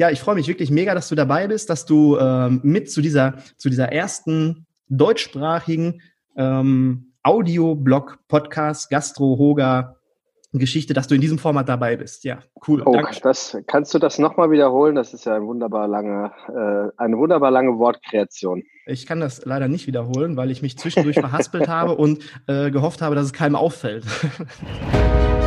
Ja, ich freue mich wirklich mega, dass du dabei bist, dass du ähm, mit zu dieser, zu dieser ersten deutschsprachigen ähm, Audio-Blog-Podcast Gastro Hoga Geschichte, dass du in diesem Format dabei bist. Ja, cool. Oh, das, kannst du das nochmal wiederholen? Das ist ja ein wunderbar lange, äh, eine wunderbar lange Wortkreation. Ich kann das leider nicht wiederholen, weil ich mich zwischendurch verhaspelt habe und äh, gehofft habe, dass es keinem auffällt.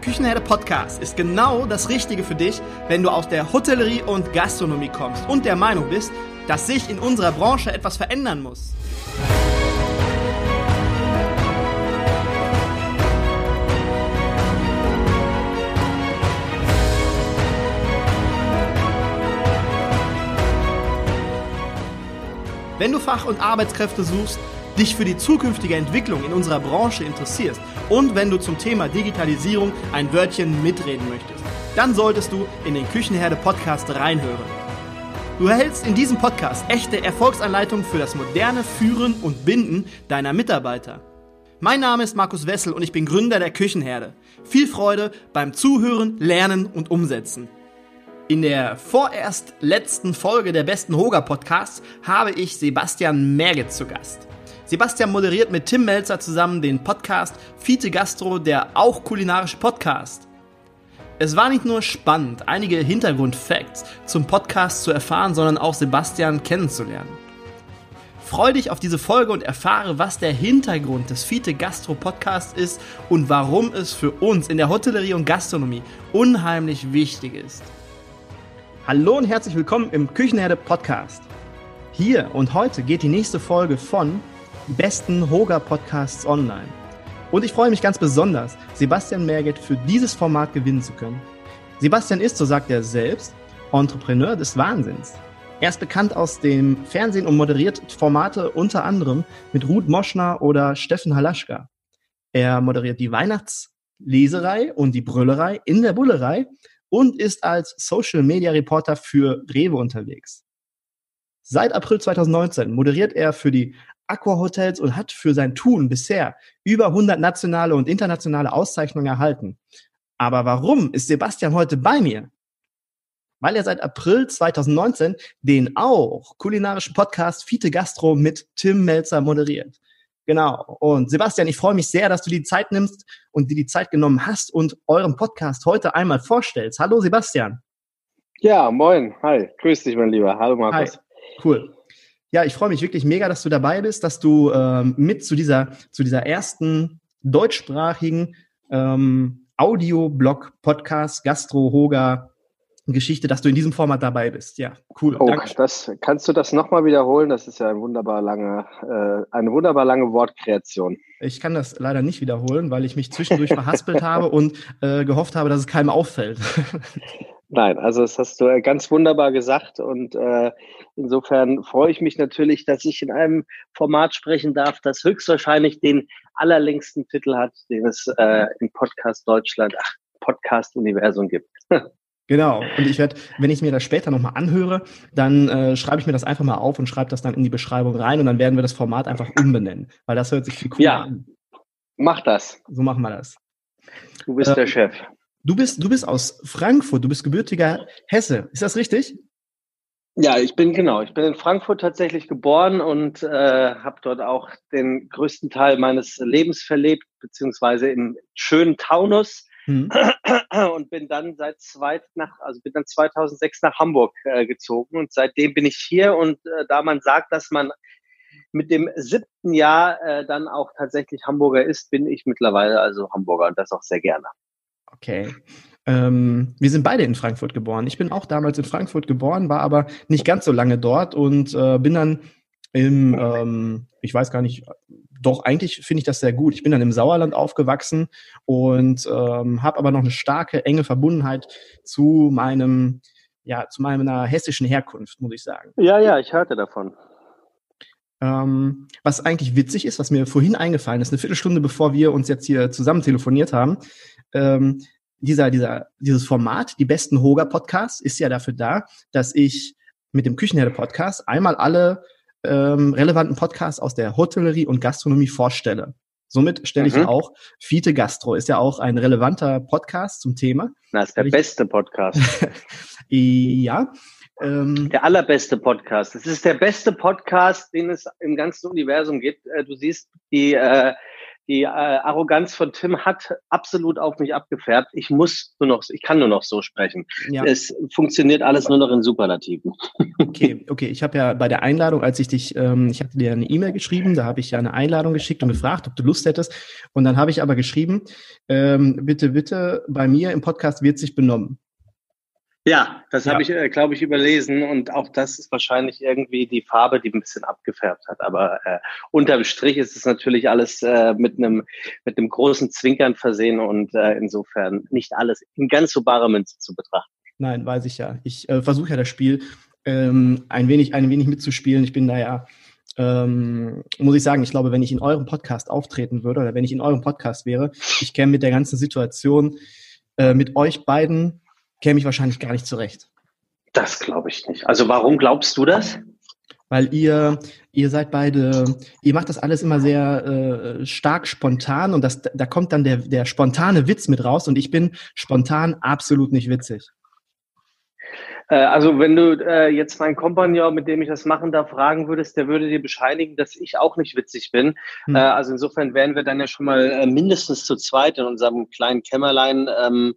Küchenherde Podcast ist genau das Richtige für dich, wenn du aus der Hotellerie und Gastronomie kommst und der Meinung bist, dass sich in unserer Branche etwas verändern muss. Wenn du Fach- und Arbeitskräfte suchst, dich für die zukünftige Entwicklung in unserer Branche interessierst und wenn du zum Thema Digitalisierung ein Wörtchen mitreden möchtest, dann solltest du in den Küchenherde Podcast reinhören. Du erhältst in diesem Podcast echte Erfolgsanleitungen für das moderne Führen und Binden deiner Mitarbeiter. Mein Name ist Markus Wessel und ich bin Gründer der Küchenherde. Viel Freude beim Zuhören, Lernen und Umsetzen. In der vorerst letzten Folge der besten Hoga Podcasts habe ich Sebastian Merget zu Gast. Sebastian moderiert mit Tim Melzer zusammen den Podcast Fiete Gastro, der auch kulinarische Podcast. Es war nicht nur spannend, einige Hintergrundfacts zum Podcast zu erfahren, sondern auch Sebastian kennenzulernen. Freu dich auf diese Folge und erfahre, was der Hintergrund des Fiete Gastro Podcasts ist und warum es für uns in der Hotellerie und Gastronomie unheimlich wichtig ist. Hallo und herzlich willkommen im Küchenherde Podcast. Hier und heute geht die nächste Folge von besten Hoga-Podcasts online. Und ich freue mich ganz besonders, Sebastian Merget für dieses Format gewinnen zu können. Sebastian ist, so sagt er selbst, Entrepreneur des Wahnsinns. Er ist bekannt aus dem Fernsehen und moderiert Formate unter anderem mit Ruth Moschner oder Steffen Halaschka. Er moderiert die Weihnachtsleserei und die Brüllerei in der Bullerei und ist als Social Media Reporter für Rewe unterwegs. Seit April 2019 moderiert er für die Aqua Hotels und hat für sein Tun bisher über 100 nationale und internationale Auszeichnungen erhalten. Aber warum ist Sebastian heute bei mir? Weil er seit April 2019 den auch kulinarischen Podcast Fiete Gastro mit Tim Melzer moderiert. Genau. Und Sebastian, ich freue mich sehr, dass du die Zeit nimmst und dir die Zeit genommen hast und euren Podcast heute einmal vorstellst. Hallo Sebastian. Ja, moin. Hi. Grüß dich, mein Lieber. Hallo Markus. Hi. Cool. Ja, ich freue mich wirklich mega, dass du dabei bist, dass du ähm, mit zu dieser, zu dieser ersten deutschsprachigen ähm, Audio-Blog-Podcast Gastro Hoga Geschichte, dass du in diesem Format dabei bist. Ja, cool. Oh, das, kannst du das nochmal wiederholen? Das ist ja ein wunderbar lange, äh, eine wunderbar lange Wortkreation. Ich kann das leider nicht wiederholen, weil ich mich zwischendurch verhaspelt habe und äh, gehofft habe, dass es keinem auffällt. Nein, also das hast du äh, ganz wunderbar gesagt und äh, insofern freue ich mich natürlich, dass ich in einem Format sprechen darf, das höchstwahrscheinlich den allerlängsten Titel hat, den es äh, im Podcast Deutschland, ach, Podcast Universum gibt. Genau. Und ich werde, wenn ich mir das später nochmal anhöre, dann äh, schreibe ich mir das einfach mal auf und schreibe das dann in die Beschreibung rein und dann werden wir das Format einfach umbenennen, weil das hört sich viel cooler ja, an. Mach das. So machen wir das. Du bist äh, der Chef. Du bist, du bist aus Frankfurt, du bist gebürtiger Hesse. Ist das richtig? Ja, ich bin genau. Ich bin in Frankfurt tatsächlich geboren und äh, habe dort auch den größten Teil meines Lebens verlebt, beziehungsweise im schönen Taunus. Hm. Und bin dann seit zwei, nach, also bin dann 2006 nach Hamburg äh, gezogen und seitdem bin ich hier und äh, da man sagt, dass man mit dem siebten Jahr äh, dann auch tatsächlich Hamburger ist, bin ich mittlerweile also Hamburger und das auch sehr gerne. Okay. Ähm, wir sind beide in Frankfurt geboren. Ich bin auch damals in Frankfurt geboren, war aber nicht ganz so lange dort und äh, bin dann im, ähm, ich weiß gar nicht, doch eigentlich finde ich das sehr gut. Ich bin dann im Sauerland aufgewachsen und ähm, habe aber noch eine starke, enge Verbundenheit zu meinem, ja, zu meiner hessischen Herkunft, muss ich sagen. Ja, ja, ich hörte davon. Ähm, was eigentlich witzig ist, was mir vorhin eingefallen ist, eine Viertelstunde bevor wir uns jetzt hier zusammen telefoniert haben, ähm, dieser, dieser, dieses Format, die besten Hoga-Podcasts, ist ja dafür da, dass ich mit dem Küchenherde-Podcast einmal alle ähm, relevanten Podcasts aus der Hotellerie und Gastronomie vorstelle. Somit stelle ich mhm. auch Fiete Gastro, ist ja auch ein relevanter Podcast zum Thema. Das ist der beste Podcast. ja. Ähm, der allerbeste Podcast. Es ist der beste Podcast, den es im ganzen Universum gibt. Äh, du siehst die äh, die äh, Arroganz von Tim hat absolut auf mich abgefärbt. Ich muss nur noch, ich kann nur noch so sprechen. Ja. Es funktioniert alles nur noch in Superlativen. Okay, okay. Ich habe ja bei der Einladung, als ich dich, ähm, ich hatte dir eine E-Mail geschrieben, da habe ich ja eine Einladung geschickt und gefragt, ob du Lust hättest. Und dann habe ich aber geschrieben, ähm, bitte, bitte, bei mir im Podcast wird sich benommen. Ja, das ja. habe ich, äh, glaube ich, überlesen und auch das ist wahrscheinlich irgendwie die Farbe, die ein bisschen abgefärbt hat. Aber äh, unterm Strich ist es natürlich alles äh, mit einem mit einem großen Zwinkern versehen und äh, insofern nicht alles in ganz so bare Münze zu betrachten. Nein, weiß ich ja. Ich äh, versuche ja das Spiel ähm, ein wenig ein wenig mitzuspielen. Ich bin da ja ähm, muss ich sagen, ich glaube, wenn ich in eurem Podcast auftreten würde oder wenn ich in eurem Podcast wäre, ich käme mit der ganzen Situation äh, mit euch beiden käme ich wahrscheinlich gar nicht zurecht. Das glaube ich nicht. Also warum glaubst du das? Weil ihr, ihr seid beide, ihr macht das alles immer sehr äh, stark spontan und das, da kommt dann der, der spontane Witz mit raus und ich bin spontan absolut nicht witzig. Äh, also wenn du äh, jetzt meinen Kompagnon, mit dem ich das machen darf, fragen würdest, der würde dir bescheinigen, dass ich auch nicht witzig bin. Hm. Äh, also insofern wären wir dann ja schon mal äh, mindestens zu zweit in unserem kleinen Kämmerlein. Ähm,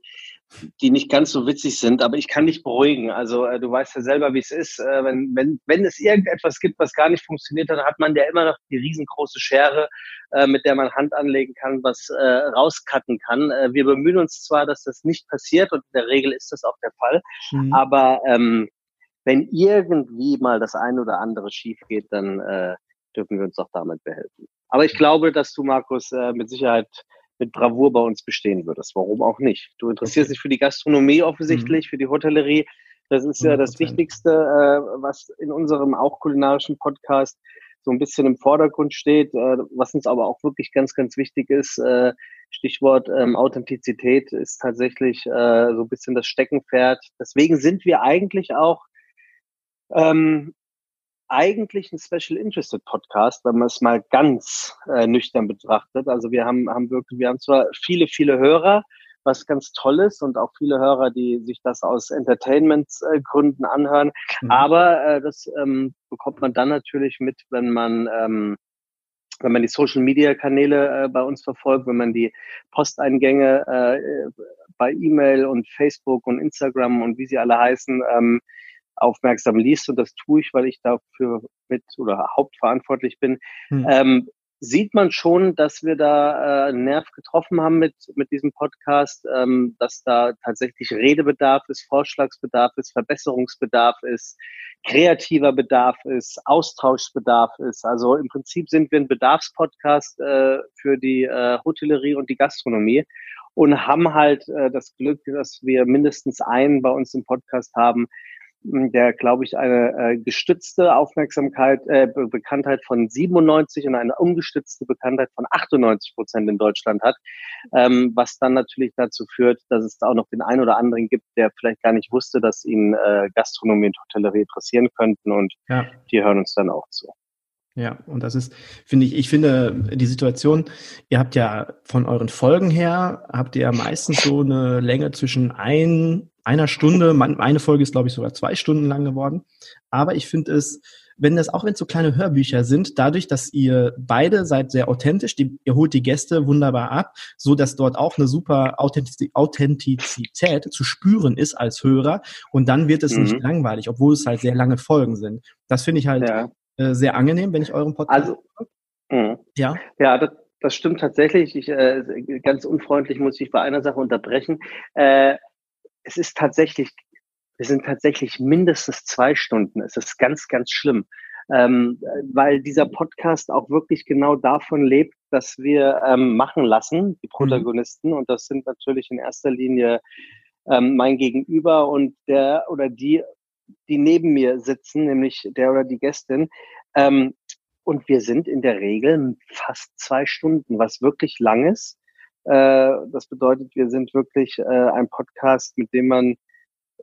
die nicht ganz so witzig sind, aber ich kann dich beruhigen. Also äh, du weißt ja selber, wie es ist. Äh, wenn, wenn, wenn es irgendetwas gibt, was gar nicht funktioniert, dann hat man ja immer noch die riesengroße Schere, äh, mit der man Hand anlegen kann, was äh, rauscutten kann. Äh, wir bemühen uns zwar, dass das nicht passiert und in der Regel ist das auch der Fall, mhm. aber ähm, wenn irgendwie mal das eine oder andere schief geht, dann äh, dürfen wir uns auch damit behelfen. Aber ich glaube, dass du, Markus, äh, mit Sicherheit mit Bravour bei uns bestehen würdest. Warum auch nicht? Du interessierst okay. dich für die Gastronomie offensichtlich, mhm. für die Hotellerie. Das ist ja das Wichtigste, äh, was in unserem auch kulinarischen Podcast so ein bisschen im Vordergrund steht, äh, was uns aber auch wirklich ganz, ganz wichtig ist. Äh, Stichwort ähm, Authentizität ist tatsächlich äh, so ein bisschen das Steckenpferd. Deswegen sind wir eigentlich auch ähm, eigentlich ein Special Interested Podcast, wenn man es mal ganz äh, nüchtern betrachtet. Also wir haben, haben wirklich, wir haben zwar viele, viele Hörer, was ganz toll ist und auch viele Hörer, die sich das aus Entertainment-Gründen anhören. Mhm. Aber äh, das ähm, bekommt man dann natürlich mit, wenn man ähm, wenn man die Social Media Kanäle äh, bei uns verfolgt, wenn man die Posteingänge äh, bei E-Mail und Facebook und Instagram und wie sie alle heißen, ähm, aufmerksam liest, und das tue ich, weil ich dafür mit oder hauptverantwortlich bin, hm. ähm, sieht man schon, dass wir da äh, einen Nerv getroffen haben mit, mit diesem Podcast, ähm, dass da tatsächlich Redebedarf ist, Vorschlagsbedarf ist, Verbesserungsbedarf ist, kreativer Bedarf ist, Austauschbedarf ist. Also im Prinzip sind wir ein Bedarfspodcast äh, für die äh, Hotellerie und die Gastronomie und haben halt äh, das Glück, dass wir mindestens einen bei uns im Podcast haben, der, glaube ich, eine äh, gestützte Aufmerksamkeit, äh, Be Bekanntheit von 97 und eine ungestützte Bekanntheit von 98 Prozent in Deutschland hat, ähm, was dann natürlich dazu führt, dass es da auch noch den einen oder anderen gibt, der vielleicht gar nicht wusste, dass ihn äh, Gastronomie und Hotellerie interessieren könnten und ja. die hören uns dann auch zu. Ja, und das ist, finde ich, ich finde die Situation, ihr habt ja von euren Folgen her, habt ihr ja meistens so eine Länge zwischen ein, einer Stunde, eine Folge ist, glaube ich, sogar zwei Stunden lang geworden. Aber ich finde es, wenn das, auch wenn es so kleine Hörbücher sind, dadurch, dass ihr beide seid sehr authentisch, die, ihr holt die Gäste wunderbar ab, so dass dort auch eine super Authentizität zu spüren ist als Hörer und dann wird es mhm. nicht langweilig, obwohl es halt sehr lange Folgen sind. Das finde ich halt ja. Äh, sehr angenehm, wenn ich euren Podcast. Also, mh. ja, ja, das, das stimmt tatsächlich. Ich, äh, ganz unfreundlich muss ich bei einer Sache unterbrechen. Äh, es ist tatsächlich, wir sind tatsächlich mindestens zwei Stunden. Es ist ganz, ganz schlimm, ähm, weil dieser Podcast auch wirklich genau davon lebt, dass wir ähm, machen lassen, die mhm. Protagonisten. Mhm. Und das sind natürlich in erster Linie ähm, mein Gegenüber und der oder die, die neben mir sitzen, nämlich der oder die Gästin. Ähm, und wir sind in der Regel fast zwei Stunden, was wirklich lang ist. Äh, das bedeutet, wir sind wirklich äh, ein Podcast, mit dem man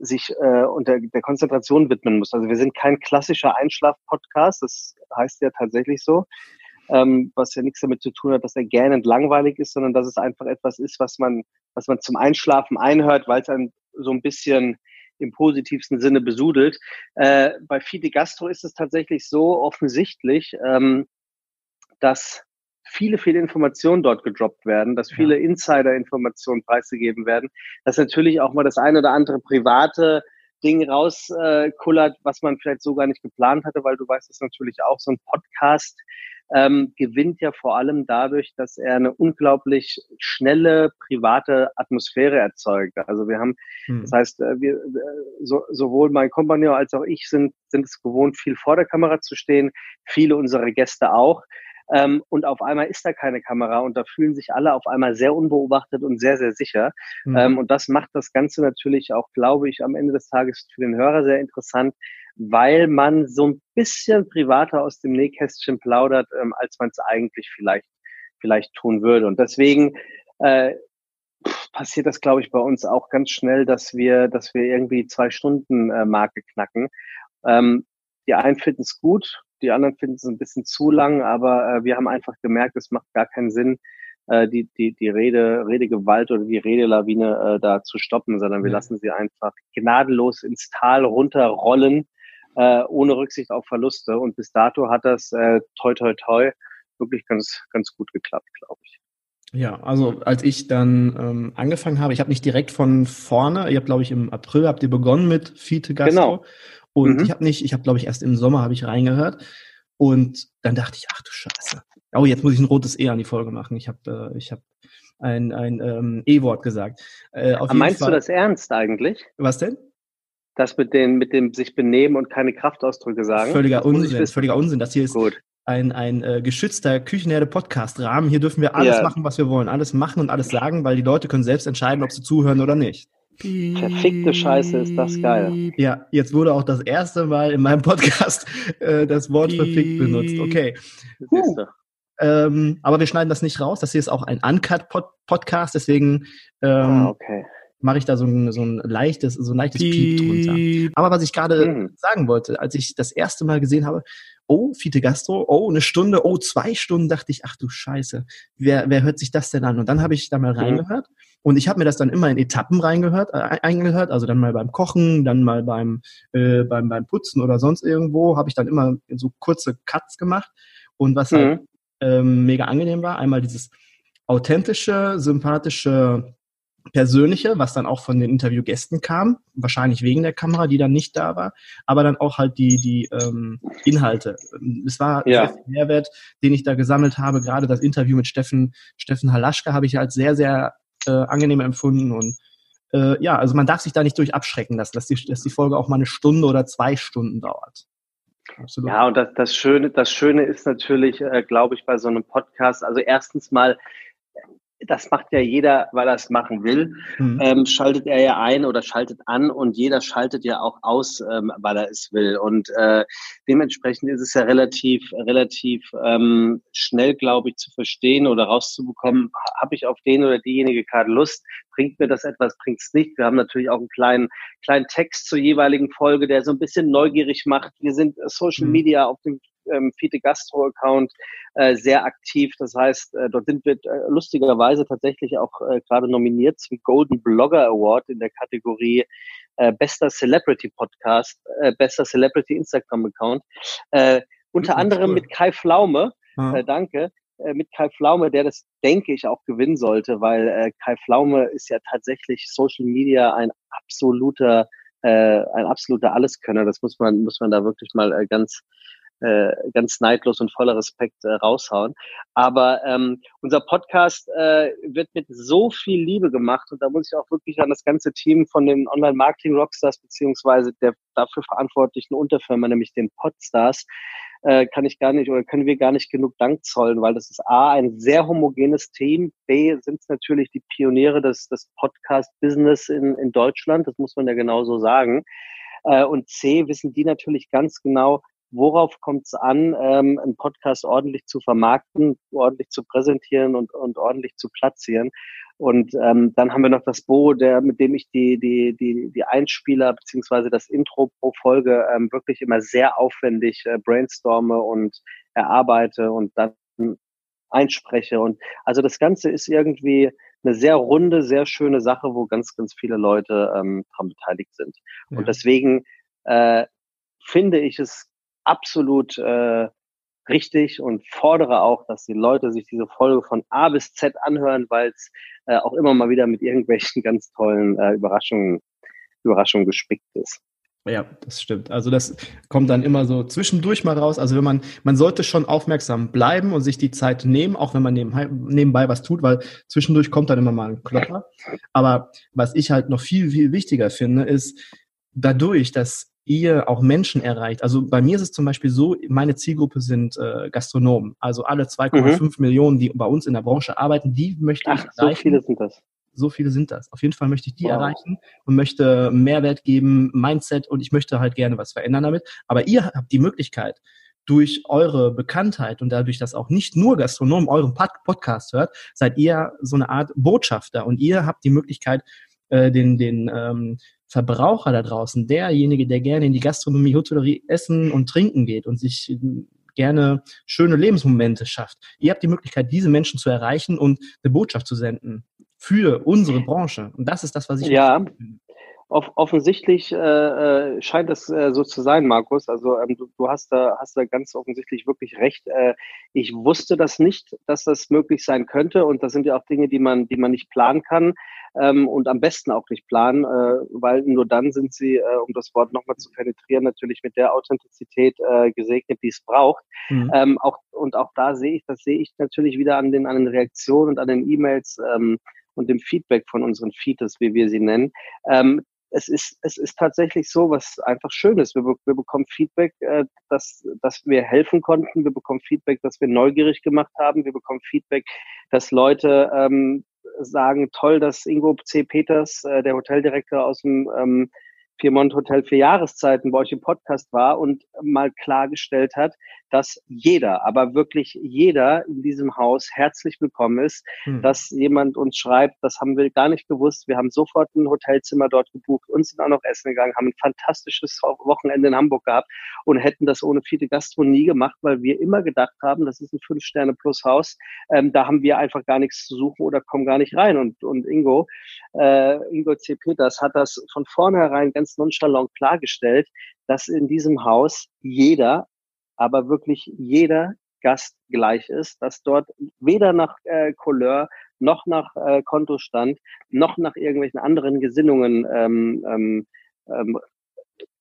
sich äh, unter der Konzentration widmen muss. Also wir sind kein klassischer Einschlaf-Podcast, das heißt ja tatsächlich so, ähm, was ja nichts damit zu tun hat, dass er gähnend langweilig ist, sondern dass es einfach etwas ist, was man, was man zum Einschlafen einhört, weil es einem so ein bisschen im positivsten Sinne besudelt. Äh, bei Fide Gastro ist es tatsächlich so offensichtlich, ähm, dass viele, viele Informationen dort gedroppt werden, dass viele Insider-Informationen preisgegeben werden, dass natürlich auch mal das eine oder andere private Ding rauskullert, äh, was man vielleicht so gar nicht geplant hatte, weil du weißt es natürlich auch, so ein Podcast ähm, gewinnt ja vor allem dadurch, dass er eine unglaublich schnelle private Atmosphäre erzeugt. Also wir haben, hm. das heißt, äh, wir, äh, so, sowohl mein Kompagnon als auch ich sind, sind es gewohnt, viel vor der Kamera zu stehen, viele unserer Gäste auch. Ähm, und auf einmal ist da keine Kamera und da fühlen sich alle auf einmal sehr unbeobachtet und sehr, sehr sicher. Mhm. Ähm, und das macht das Ganze natürlich auch, glaube ich, am Ende des Tages für den Hörer sehr interessant, weil man so ein bisschen privater aus dem Nähkästchen plaudert, ähm, als man es eigentlich vielleicht, vielleicht tun würde. Und deswegen äh, passiert das, glaube ich, bei uns auch ganz schnell, dass wir, dass wir irgendwie zwei Stunden äh, Marke knacken. Ähm, die einen finden es gut, die anderen finden es ein bisschen zu lang, aber äh, wir haben einfach gemerkt, es macht gar keinen Sinn, äh, die, die, die Rede, Redegewalt oder die Redelawine äh, da zu stoppen, sondern wir lassen sie einfach gnadenlos ins Tal runterrollen, äh, ohne Rücksicht auf Verluste. Und bis dato hat das äh, toi toi toi wirklich ganz, ganz gut geklappt, glaube ich. Ja, also als ich dann ähm, angefangen habe, ich habe nicht direkt von vorne, ihr habt, glaube ich, im April habt ihr begonnen mit Fiete Gastro. Genau. Und mhm. ich habe nicht, ich habe, glaube ich, erst im Sommer habe ich reingehört. Und dann dachte ich, ach du Scheiße. Oh, jetzt muss ich ein rotes E an die Folge machen. Ich habe äh, ich hab ein, ein ähm, E-Wort gesagt. Äh, auf meinst Fall, du das ernst eigentlich? Was denn? Das mit, den, mit dem sich benehmen und keine Kraftausdrücke sagen? Völliger Unsinn, völliger Unsinn. Das hier ist Gut. Ein, ein äh, geschützter Küchenherde-Podcast-Rahmen. Hier dürfen wir alles ja. machen, was wir wollen. Alles machen und alles sagen, weil die Leute können selbst entscheiden, ob sie zuhören oder nicht. Verfickte Scheiße, ist das geil. Ja, jetzt wurde auch das erste Mal in meinem Podcast äh, das Wort verfickt benutzt. Okay. Uh. Ähm, aber wir schneiden das nicht raus. Das hier ist auch ein Uncut-Podcast, deswegen ähm, ah, okay. mache ich da so ein, so ein leichtes, so ein leichtes Piep drunter. Aber was ich gerade mhm. sagen wollte, als ich das erste Mal gesehen habe, oh, Fiete Gastro, oh, eine Stunde, oh, zwei Stunden, dachte ich, ach du Scheiße, wer, wer hört sich das denn an? Und dann habe ich da mal mhm. reingehört und ich habe mir das dann immer in Etappen reingehört, äh, eingehört, also dann mal beim Kochen, dann mal beim, äh, beim, beim Putzen oder sonst irgendwo, habe ich dann immer so kurze Cuts gemacht. Und was halt, mhm. halt ähm, mega angenehm war, einmal dieses authentische, sympathische, persönliche, was dann auch von den Interviewgästen kam, wahrscheinlich wegen der Kamera, die dann nicht da war, aber dann auch halt die die ähm, Inhalte. Es war ja. sehr Mehrwert, den ich da gesammelt habe. Gerade das Interview mit Steffen Steffen Halaschka habe ich als sehr sehr äh, angenehm empfunden und äh, ja, also man darf sich da nicht durch abschrecken lassen, dass die, dass die Folge auch mal eine Stunde oder zwei Stunden dauert. Absolut. Ja, und das, das Schöne, das Schöne ist natürlich, äh, glaube ich, bei so einem Podcast, also erstens mal, das macht ja jeder, weil er es machen will, mhm. ähm, schaltet er ja ein oder schaltet an und jeder schaltet ja auch aus, ähm, weil er es will. Und äh, dementsprechend ist es ja relativ, relativ ähm, schnell, glaube ich, zu verstehen oder rauszubekommen, habe ich auf den oder diejenige gerade Lust, bringt mir das etwas, bringt es nicht. Wir haben natürlich auch einen kleinen, kleinen Text zur jeweiligen Folge, der so ein bisschen neugierig macht. Wir sind Social mhm. Media auf dem ähm, Fiete Gastro Account äh, sehr aktiv. Das heißt, äh, dort sind wir äh, lustigerweise tatsächlich auch äh, gerade nominiert zum Golden Blogger Award in der Kategorie äh, bester Celebrity Podcast, äh, bester Celebrity Instagram Account. Äh, unter anderem cool. mit Kai Flaume. Äh, danke äh, mit Kai Flaume, der das, denke ich, auch gewinnen sollte, weil äh, Kai Flaume ist ja tatsächlich Social Media ein absoluter, äh, ein absoluter Alleskönner. Das muss man, muss man da wirklich mal äh, ganz, äh, ganz neidlos und voller Respekt äh, raushauen. Aber ähm, unser Podcast äh, wird mit so viel Liebe gemacht und da muss ich auch wirklich an das ganze Team von den Online-Marketing-Rockstars beziehungsweise der dafür verantwortlichen Unterfirma, nämlich den Podstars, äh, kann ich gar nicht oder können wir gar nicht genug Dank zollen, weil das ist A, ein sehr homogenes Team, B, sind es natürlich die Pioniere des, des Podcast-Business in, in Deutschland, das muss man ja genauso sagen. Äh, und C, wissen die natürlich ganz genau, worauf kommt es an, ähm, einen Podcast ordentlich zu vermarkten, ordentlich zu präsentieren und, und ordentlich zu platzieren. Und ähm, dann haben wir noch das Bo, der, mit dem ich die, die, die, die Einspieler beziehungsweise das Intro pro Folge ähm, wirklich immer sehr aufwendig äh, brainstorme und erarbeite und dann einspreche. Und also das Ganze ist irgendwie eine sehr runde, sehr schöne Sache, wo ganz, ganz viele Leute ähm, daran beteiligt sind. Ja. Und deswegen äh, finde ich es absolut äh, richtig und fordere auch, dass die Leute sich diese Folge von A bis Z anhören, weil es äh, auch immer mal wieder mit irgendwelchen ganz tollen äh, Überraschungen, Überraschungen gespickt ist. Ja, das stimmt. Also das kommt dann immer so zwischendurch mal raus. Also wenn man, man sollte schon aufmerksam bleiben und sich die Zeit nehmen, auch wenn man nebenbei, nebenbei was tut, weil zwischendurch kommt dann immer mal ein Klopper. Aber was ich halt noch viel, viel wichtiger finde, ist dadurch, dass ihr auch Menschen erreicht. Also bei mir ist es zum Beispiel so, meine Zielgruppe sind äh, Gastronomen. Also alle 2,5 mhm. Millionen, die bei uns in der Branche arbeiten, die möchte Ach, ich erreichen. So viele sind das. So viele sind das. Auf jeden Fall möchte ich die wow. erreichen und möchte Mehrwert geben, Mindset und ich möchte halt gerne was verändern damit. Aber ihr habt die Möglichkeit, durch eure Bekanntheit und dadurch, dass auch nicht nur Gastronomen euren Podcast hört, seid ihr so eine Art Botschafter und ihr habt die Möglichkeit, äh, den, den ähm, Verbraucher da draußen, derjenige, der gerne in die Gastronomie, Hotellerie essen und trinken geht und sich ähm, gerne schöne Lebensmomente schafft. Ihr habt die Möglichkeit, diese Menschen zu erreichen und eine Botschaft zu senden für unsere Branche. Und das ist das, was ich. Ja, off offensichtlich äh, äh, scheint es äh, so zu sein, Markus. Also ähm, du, du, hast da hast da ganz offensichtlich wirklich recht. Äh, ich wusste das nicht, dass das möglich sein könnte. Und das sind ja auch Dinge, die man, die man nicht planen kann ähm, und am besten auch nicht planen, äh, weil nur dann sind sie, äh, um das Wort nochmal zu penetrieren, natürlich mit der Authentizität äh, gesegnet, die es braucht. Mhm. Ähm, auch und auch da sehe ich, das sehe ich natürlich wieder an den an den Reaktionen und an den E-Mails. Ähm, und dem Feedback von unseren Feeders, wie wir sie nennen, ähm, es ist, es ist tatsächlich so, was einfach schön ist. Wir, wir bekommen Feedback, äh, dass, dass wir helfen konnten. Wir bekommen Feedback, dass wir neugierig gemacht haben. Wir bekommen Feedback, dass Leute ähm, sagen, toll, dass Ingo C. Peters, äh, der Hoteldirektor aus dem ähm, Piemont Hotel für Jahreszeiten bei euch im Podcast war und mal klargestellt hat, dass jeder, aber wirklich jeder in diesem Haus herzlich willkommen ist, hm. dass jemand uns schreibt, das haben wir gar nicht gewusst. Wir haben sofort ein Hotelzimmer dort gebucht und sind auch noch essen gegangen, haben ein fantastisches Wochenende in Hamburg gehabt und hätten das ohne Fiete Gastro nie gemacht, weil wir immer gedacht haben, das ist ein Fünf-Sterne-Plus-Haus. Ähm, da haben wir einfach gar nichts zu suchen oder kommen gar nicht rein. Und, und Ingo, äh, Ingo C. Peters hat das von vornherein ganz nonchalant klargestellt, dass in diesem Haus jeder, aber wirklich jeder Gast gleich ist, dass dort weder nach äh, Couleur noch nach äh, Kontostand noch nach irgendwelchen anderen Gesinnungen ähm, ähm, ähm,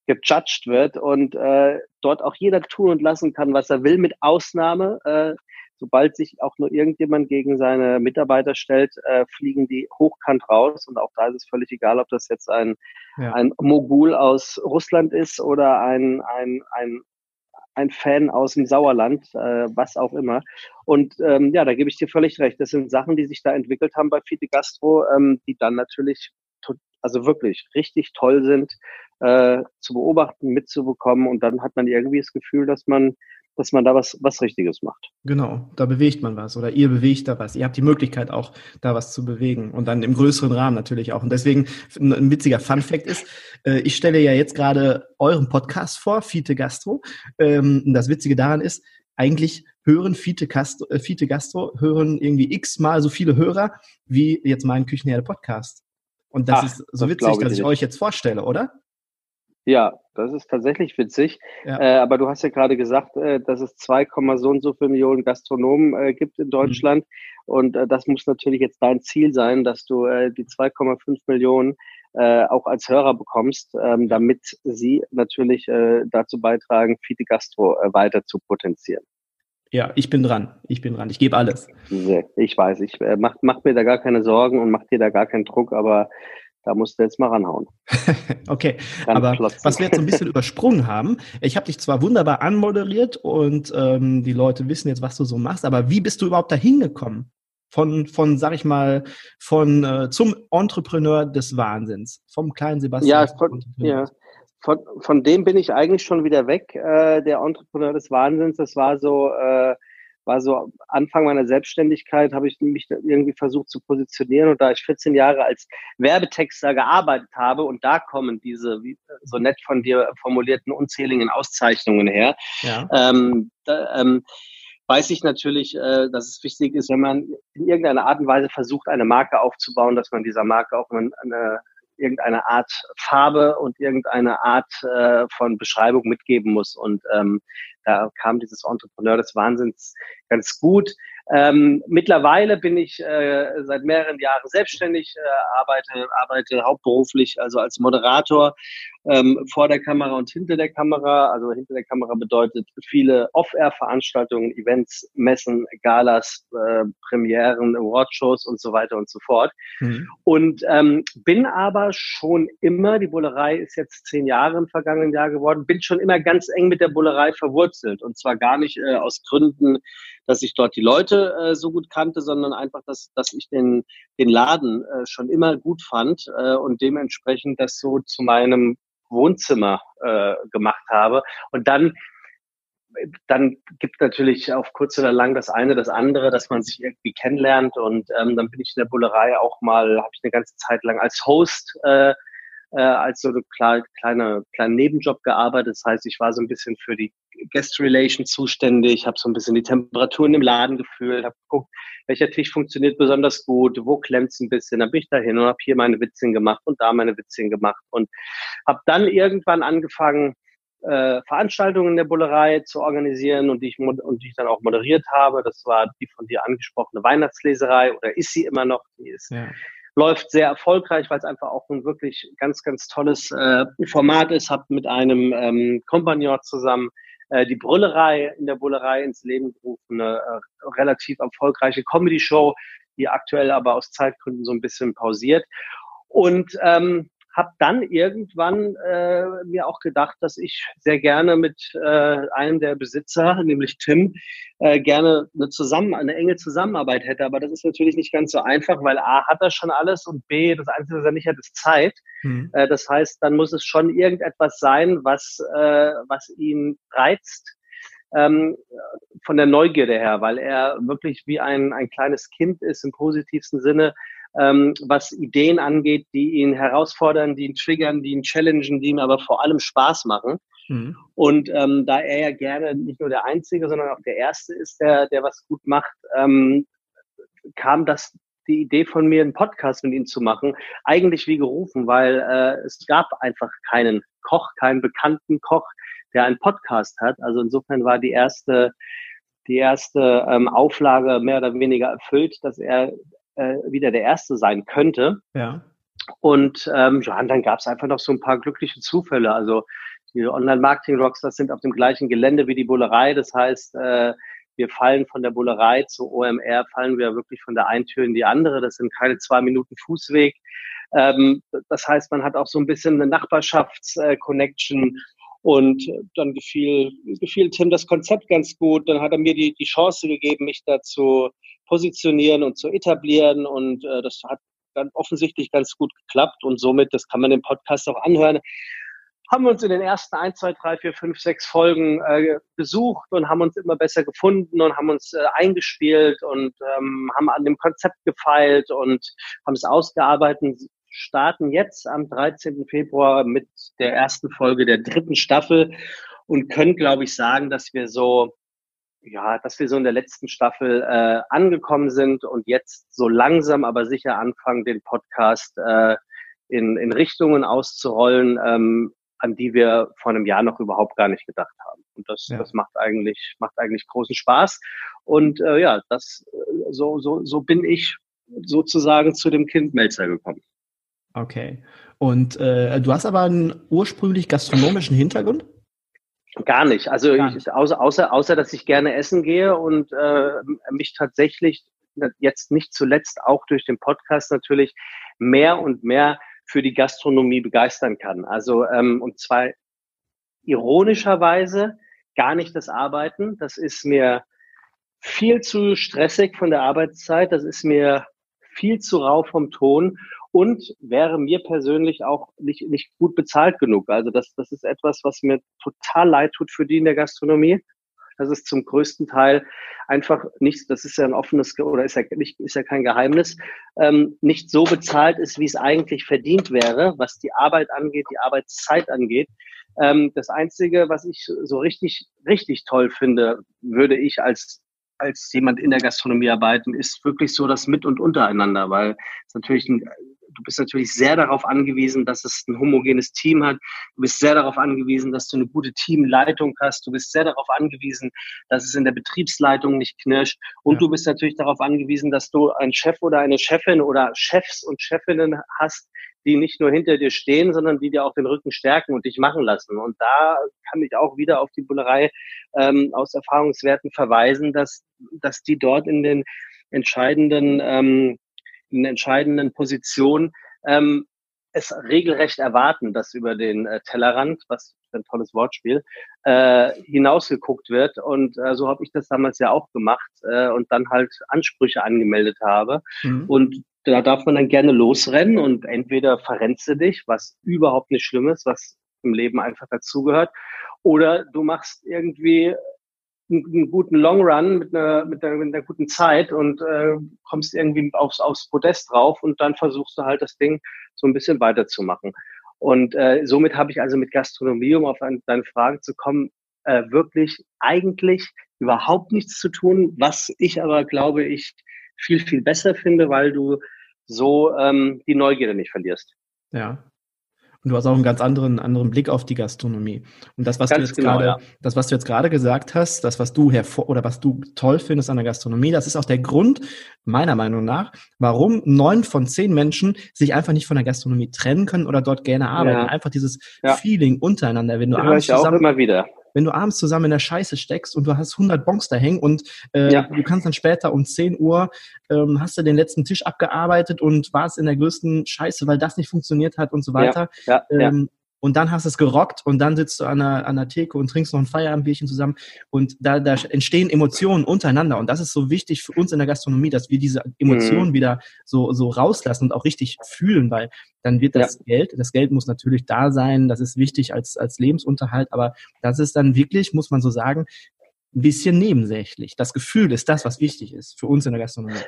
gejudged wird und äh, dort auch jeder tun und lassen kann, was er will, mit Ausnahme äh, sobald sich auch nur irgendjemand gegen seine Mitarbeiter stellt, äh, fliegen die hochkant raus. Und auch da ist es völlig egal, ob das jetzt ein, ja. ein Mogul aus Russland ist oder ein, ein, ein, ein Fan aus dem Sauerland, äh, was auch immer. Und ähm, ja, da gebe ich dir völlig recht. Das sind Sachen, die sich da entwickelt haben bei Fide Gastro, ähm, die dann natürlich also wirklich richtig toll sind, äh, zu beobachten, mitzubekommen. Und dann hat man irgendwie das Gefühl, dass man dass man da was, was Richtiges macht. Genau, da bewegt man was oder ihr bewegt da was. Ihr habt die Möglichkeit auch, da was zu bewegen und dann im größeren Rahmen natürlich auch. Und deswegen ein witziger Fun Fact ist, äh, ich stelle ja jetzt gerade euren Podcast vor, Fiete Gastro. Ähm, das Witzige daran ist, eigentlich hören Fiete Gastro, äh, Fiete Gastro hören irgendwie x-mal so viele Hörer wie jetzt mein Küchenherde Podcast. Und das Ach, ist so das witzig, dass ich euch jetzt vorstelle, oder? Ja, das ist tatsächlich witzig. Ja. Äh, aber du hast ja gerade gesagt, äh, dass es 2, so und so viele Millionen Gastronomen äh, gibt in. Deutschland. Mhm. Und äh, das muss natürlich jetzt dein Ziel sein, dass du äh, die 2,5 Millionen äh, auch als Hörer bekommst, ähm, damit sie natürlich dazu beitragen, Fide Gastro weiter zu potenzieren. Ja, ich bin dran. Ich bin dran. Ich gebe alles. Ich weiß, ich äh, mach, mach mir da gar keine Sorgen und mach dir da gar keinen Druck, aber da musst du jetzt mal ranhauen. okay, Ganz aber plotzen. was wir jetzt so ein bisschen übersprungen haben, ich habe dich zwar wunderbar anmoderiert und ähm, die Leute wissen jetzt, was du so machst, aber wie bist du überhaupt dahin gekommen? Von, von, sag ich mal, von äh, zum Entrepreneur des Wahnsinns, vom kleinen Sebastian. Ja, von, ja. von, von dem bin ich eigentlich schon wieder weg. Äh, der Entrepreneur des Wahnsinns, das war so, äh, war so Anfang meiner Selbstständigkeit, habe ich mich irgendwie versucht zu positionieren. Und da ich 14 Jahre als Werbetexter gearbeitet habe, und da kommen diese wie, so nett von dir formulierten unzähligen Auszeichnungen her, ja. ähm, da, ähm, weiß ich natürlich, äh, dass es wichtig ist, wenn man in irgendeiner Art und Weise versucht, eine Marke aufzubauen, dass man dieser Marke auch eine, eine irgendeine Art Farbe und irgendeine Art äh, von Beschreibung mitgeben muss. Und ähm, da kam dieses Entrepreneur des Wahnsinns ganz gut. Ähm, mittlerweile bin ich äh, seit mehreren Jahren selbstständig, äh, arbeite, arbeite hauptberuflich also als Moderator ähm, vor der Kamera und hinter der Kamera. Also hinter der Kamera bedeutet viele Off-Air-Veranstaltungen, Events, Messen, Galas, äh, Premieren, Awardshows und so weiter und so fort. Mhm. Und ähm, bin aber schon immer, die Bullerei ist jetzt zehn Jahre im vergangenen Jahr geworden, bin schon immer ganz eng mit der Bullerei verwurzelt. Und zwar gar nicht äh, aus Gründen, dass ich dort die Leute äh, so gut kannte, sondern einfach, dass, dass ich den, den Laden äh, schon immer gut fand äh, und dementsprechend das so zu meinem Wohnzimmer äh, gemacht habe. Und dann dann gibt natürlich auf kurz oder lang das eine, das andere, dass man sich irgendwie kennenlernt. Und ähm, dann bin ich in der Bullerei auch mal, habe ich eine ganze Zeit lang als Host äh, äh, als so eine kleine, kleine, kleinen Nebenjob gearbeitet. Das heißt, ich war so ein bisschen für die Guest Relation zuständig, habe so ein bisschen die Temperaturen im Laden gefühlt, habe geguckt, welcher Tisch funktioniert besonders gut, wo klemmt's ein bisschen. Dann bin ich dahin und habe hier meine Witzchen gemacht und da meine Witzchen gemacht und habe dann irgendwann angefangen, äh, Veranstaltungen in der Bullerei zu organisieren und die, ich, und die ich dann auch moderiert habe. Das war die von dir angesprochene Weihnachtsleserei oder ist sie immer noch. Die ist ja läuft sehr erfolgreich, weil es einfach auch ein wirklich ganz, ganz tolles äh, Format ist. Hab mit einem ähm, Kompagnon zusammen äh, die Brüllerei in der Bullerei ins Leben gerufen, eine äh, relativ erfolgreiche Comedy-Show, die aktuell aber aus Zeitgründen so ein bisschen pausiert. Und ähm, habe dann irgendwann äh, mir auch gedacht, dass ich sehr gerne mit äh, einem der Besitzer, nämlich Tim, äh, gerne eine zusammen eine enge Zusammenarbeit hätte. Aber das ist natürlich nicht ganz so einfach, weil A hat er schon alles und B, das Einzige, was er nicht hat, ist Zeit. Mhm. Äh, das heißt, dann muss es schon irgendetwas sein, was, äh, was ihn reizt. Ähm, von der Neugierde her, weil er wirklich wie ein, ein kleines Kind ist im positivsten Sinne, ähm, was Ideen angeht, die ihn herausfordern, die ihn triggern, die ihn challengen, die ihm aber vor allem Spaß machen. Mhm. Und ähm, da er ja gerne nicht nur der Einzige, sondern auch der Erste ist, der, der was gut macht, ähm, kam das die Idee von mir, einen Podcast mit ihm zu machen, eigentlich wie gerufen, weil äh, es gab einfach keinen Koch, keinen bekannten Koch, der einen Podcast hat. Also insofern war die erste, die erste ähm, Auflage mehr oder weniger erfüllt, dass er äh, wieder der Erste sein könnte. Ja. Und ähm, ja, und dann gab es einfach noch so ein paar glückliche Zufälle. Also die Online-Marketing-Rockstars sind auf dem gleichen Gelände wie die Bullerei. Das heißt, äh, wir fallen von der Bullerei zu OMR, fallen wir wirklich von der einen Tür in die andere. Das sind keine zwei Minuten Fußweg. Ähm, das heißt, man hat auch so ein bisschen eine Nachbarschafts-Connection. Und dann gefiel, gefiel Tim das Konzept ganz gut. Dann hat er mir die, die Chance gegeben, mich dazu positionieren und zu etablieren. Und äh, das hat dann offensichtlich ganz gut geklappt. Und somit, das kann man im Podcast auch anhören, haben wir uns in den ersten ein, zwei, drei, vier, fünf, sechs Folgen äh, besucht und haben uns immer besser gefunden und haben uns äh, eingespielt und ähm, haben an dem Konzept gefeilt und haben es ausgearbeitet, starten jetzt am 13. Februar mit der ersten Folge der dritten Staffel und können, glaube ich, sagen, dass wir so ja, dass wir so in der letzten Staffel äh, angekommen sind und jetzt so langsam, aber sicher anfangen, den Podcast äh, in, in Richtungen auszurollen, ähm, an die wir vor einem Jahr noch überhaupt gar nicht gedacht haben. Und das, ja. das macht eigentlich, macht eigentlich großen Spaß. Und äh, ja, das so, so, so bin ich sozusagen zu dem Kind Melzer gekommen. Okay. Und äh, du hast aber einen ursprünglich gastronomischen Hintergrund? Gar nicht. Also Gar nicht. Ich, außer, außer, außer, dass ich gerne essen gehe und äh, mich tatsächlich jetzt nicht zuletzt auch durch den Podcast natürlich mehr und mehr für die Gastronomie begeistern kann. Also ähm, und zwar ironischerweise gar nicht das Arbeiten. Das ist mir viel zu stressig von der Arbeitszeit. Das ist mir viel zu rau vom Ton. Und wäre mir persönlich auch nicht, nicht gut bezahlt genug. Also das, das ist etwas, was mir total leid tut für die in der Gastronomie. Das ist zum größten Teil einfach nicht, das ist ja ein offenes oder ist ja nicht, ist ja kein Geheimnis, ähm, nicht so bezahlt ist, wie es eigentlich verdient wäre, was die Arbeit angeht, die Arbeitszeit angeht. Ähm, das Einzige, was ich so richtig, richtig toll finde, würde ich als als jemand in der Gastronomie arbeiten, ist wirklich so das Mit- und Untereinander, weil es natürlich ein, du bist natürlich sehr darauf angewiesen, dass es ein homogenes Team hat. Du bist sehr darauf angewiesen, dass du eine gute Teamleitung hast. Du bist sehr darauf angewiesen, dass es in der Betriebsleitung nicht knirscht. Und ja. du bist natürlich darauf angewiesen, dass du einen Chef oder eine Chefin oder Chefs und Chefinnen hast, die nicht nur hinter dir stehen, sondern die dir auch den Rücken stärken und dich machen lassen. Und da kann ich auch wieder auf die Bullerei ähm, aus Erfahrungswerten verweisen, dass, dass die dort in den entscheidenden, ähm, in entscheidenden Positionen ähm, es regelrecht erwarten, dass über den äh, Tellerrand, was ein tolles Wortspiel, äh, hinausgeguckt wird. Und äh, so habe ich das damals ja auch gemacht äh, und dann halt Ansprüche angemeldet habe. Mhm. Und da darf man dann gerne losrennen und entweder verrennst du dich, was überhaupt nicht schlimm ist, was im Leben einfach dazugehört, oder du machst irgendwie einen, guten Long Run mit einer, mit einer, mit einer guten Zeit und äh, kommst irgendwie aufs, aufs Podest drauf und dann versuchst du halt das Ding so ein bisschen weiterzumachen. Und äh, somit habe ich also mit Gastronomie, um auf eine, deine Frage zu kommen, äh, wirklich eigentlich überhaupt nichts zu tun, was ich aber glaube ich viel, viel besser finde, weil du so ähm, die Neugierde nicht verlierst. Ja. Und du hast auch einen ganz anderen, anderen Blick auf die Gastronomie. Und das, was ganz du jetzt genau, gerade, ja. das, was du jetzt gerade gesagt hast, das, was du hervor oder was du toll findest an der Gastronomie, das ist auch der Grund, meiner Meinung nach, warum neun von zehn Menschen sich einfach nicht von der Gastronomie trennen können oder dort gerne arbeiten. Ja. Einfach dieses ja. Feeling untereinander, wenn du abends zusammen, auch immer wieder wenn du abends zusammen in der Scheiße steckst und du hast 100 Bons da hängen und äh, ja. du kannst dann später um 10 Uhr ähm, hast du den letzten Tisch abgearbeitet und warst in der größten Scheiße, weil das nicht funktioniert hat und so weiter. Ja, ja, ähm, und dann hast du es gerockt und dann sitzt du an der, an der Theke und trinkst noch ein Feierabendbierchen zusammen und da, da entstehen Emotionen untereinander und das ist so wichtig für uns in der Gastronomie, dass wir diese Emotionen mhm. wieder so, so rauslassen und auch richtig fühlen, weil dann wird das ja. Geld, das Geld muss natürlich da sein, das ist wichtig als, als Lebensunterhalt, aber das ist dann wirklich, muss man so sagen, ein bisschen nebensächlich. Das Gefühl ist das, was wichtig ist für uns in der Gastronomie.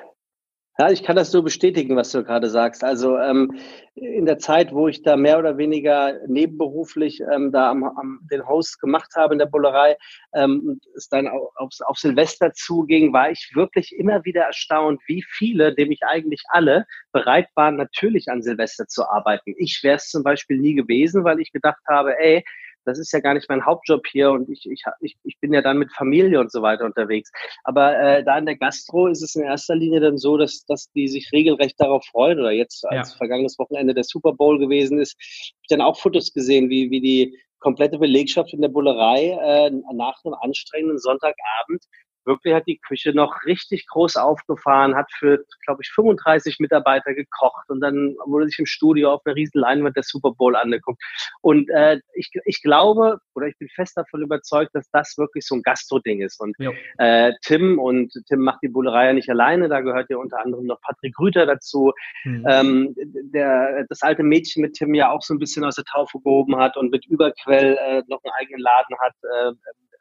Ja, ich kann das so bestätigen, was du gerade sagst. Also ähm, in der Zeit, wo ich da mehr oder weniger nebenberuflich ähm, da am, am, den Host gemacht habe in der Bullerei, ähm, es dann auf, auf Silvester zuging, war ich wirklich immer wieder erstaunt, wie viele, dem ich eigentlich alle, bereit waren, natürlich an Silvester zu arbeiten. Ich wäre es zum Beispiel nie gewesen, weil ich gedacht habe, ey, das ist ja gar nicht mein Hauptjob hier und ich, ich, ich, ich bin ja dann mit Familie und so weiter unterwegs. Aber äh, da in der Gastro ist es in erster Linie dann so, dass, dass die sich regelrecht darauf freuen oder jetzt als ja. vergangenes Wochenende der Super Bowl gewesen ist, habe ich dann auch Fotos gesehen, wie, wie die komplette Belegschaft in der Bullerei äh, nach einem anstrengenden Sonntagabend wirklich hat die Küche noch richtig groß aufgefahren, hat für, glaube ich, 35 Mitarbeiter gekocht und dann wurde sich im Studio auf einer riesen Leinwand der Super Bowl angeguckt. Und äh, ich, ich glaube oder ich bin fest davon überzeugt, dass das wirklich so ein Gastro-Ding ist. Und äh, Tim und Tim macht die Bullerei ja nicht alleine, da gehört ja unter anderem noch Patrick Rüter dazu, mhm. ähm, der das alte Mädchen mit Tim ja auch so ein bisschen aus der Taufe gehoben hat und mit Überquell äh, noch einen eigenen Laden hat. Äh,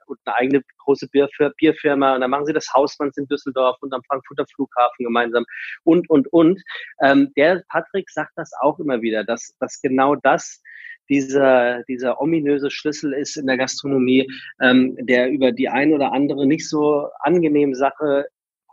und eine eigene große Bierfirma. Und dann machen sie das Hausmanns in Düsseldorf und am Frankfurter Flughafen gemeinsam und, und, und. Ähm, der Patrick sagt das auch immer wieder, dass, dass genau das dieser, dieser ominöse Schlüssel ist in der Gastronomie, ähm, der über die ein oder andere nicht so angenehme Sache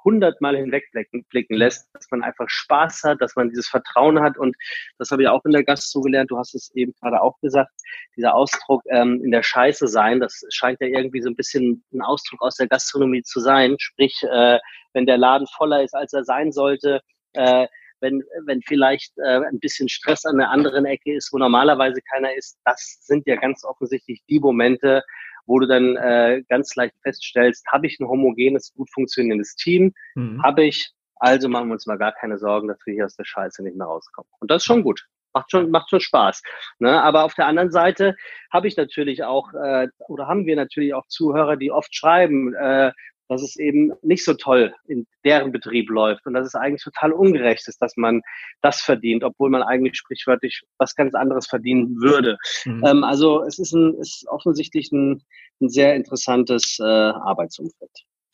hundertmal hinwegblicken lässt, dass man einfach Spaß hat, dass man dieses Vertrauen hat. Und das habe ich auch in der Gastro gelernt, du hast es eben gerade auch gesagt, dieser Ausdruck ähm, in der Scheiße sein, das scheint ja irgendwie so ein bisschen ein Ausdruck aus der Gastronomie zu sein, sprich, äh, wenn der Laden voller ist, als er sein sollte, äh, wenn, wenn vielleicht äh, ein bisschen Stress an der anderen Ecke ist, wo normalerweise keiner ist, das sind ja ganz offensichtlich die Momente, wo du dann äh, ganz leicht feststellst, habe ich ein homogenes, gut funktionierendes Team? Mhm. Habe ich, also machen wir uns mal gar keine Sorgen, dass wir hier aus der Scheiße nicht mehr rauskommen. Und das ist schon gut. Macht schon, macht schon Spaß. Ne? Aber auf der anderen Seite habe ich natürlich auch, äh, oder haben wir natürlich auch Zuhörer, die oft schreiben, äh, dass es eben nicht so toll in deren Betrieb läuft und dass es eigentlich total ungerecht ist, dass man das verdient, obwohl man eigentlich sprichwörtlich was ganz anderes verdienen würde. Mhm. Ähm, also es ist, ein, ist offensichtlich ein, ein sehr interessantes äh, Arbeitsumfeld.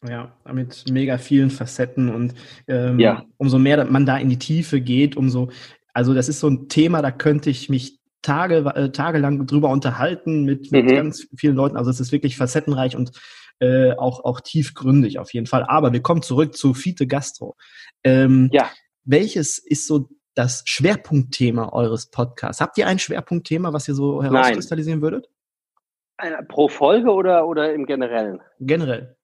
Ja, mit mega vielen Facetten und ähm, ja. umso mehr man da in die Tiefe geht, umso, also das ist so ein Thema, da könnte ich mich Tage, äh, tagelang drüber unterhalten mit, mit mhm. ganz vielen Leuten. Also es ist wirklich facettenreich und äh, auch, auch tiefgründig auf jeden Fall. Aber wir kommen zurück zu Fiete Gastro. Ähm, ja. Welches ist so das Schwerpunktthema eures Podcasts? Habt ihr ein Schwerpunktthema, was ihr so herauskristallisieren Nein. würdet? Äh, pro Folge oder, oder im Generellen? Generell.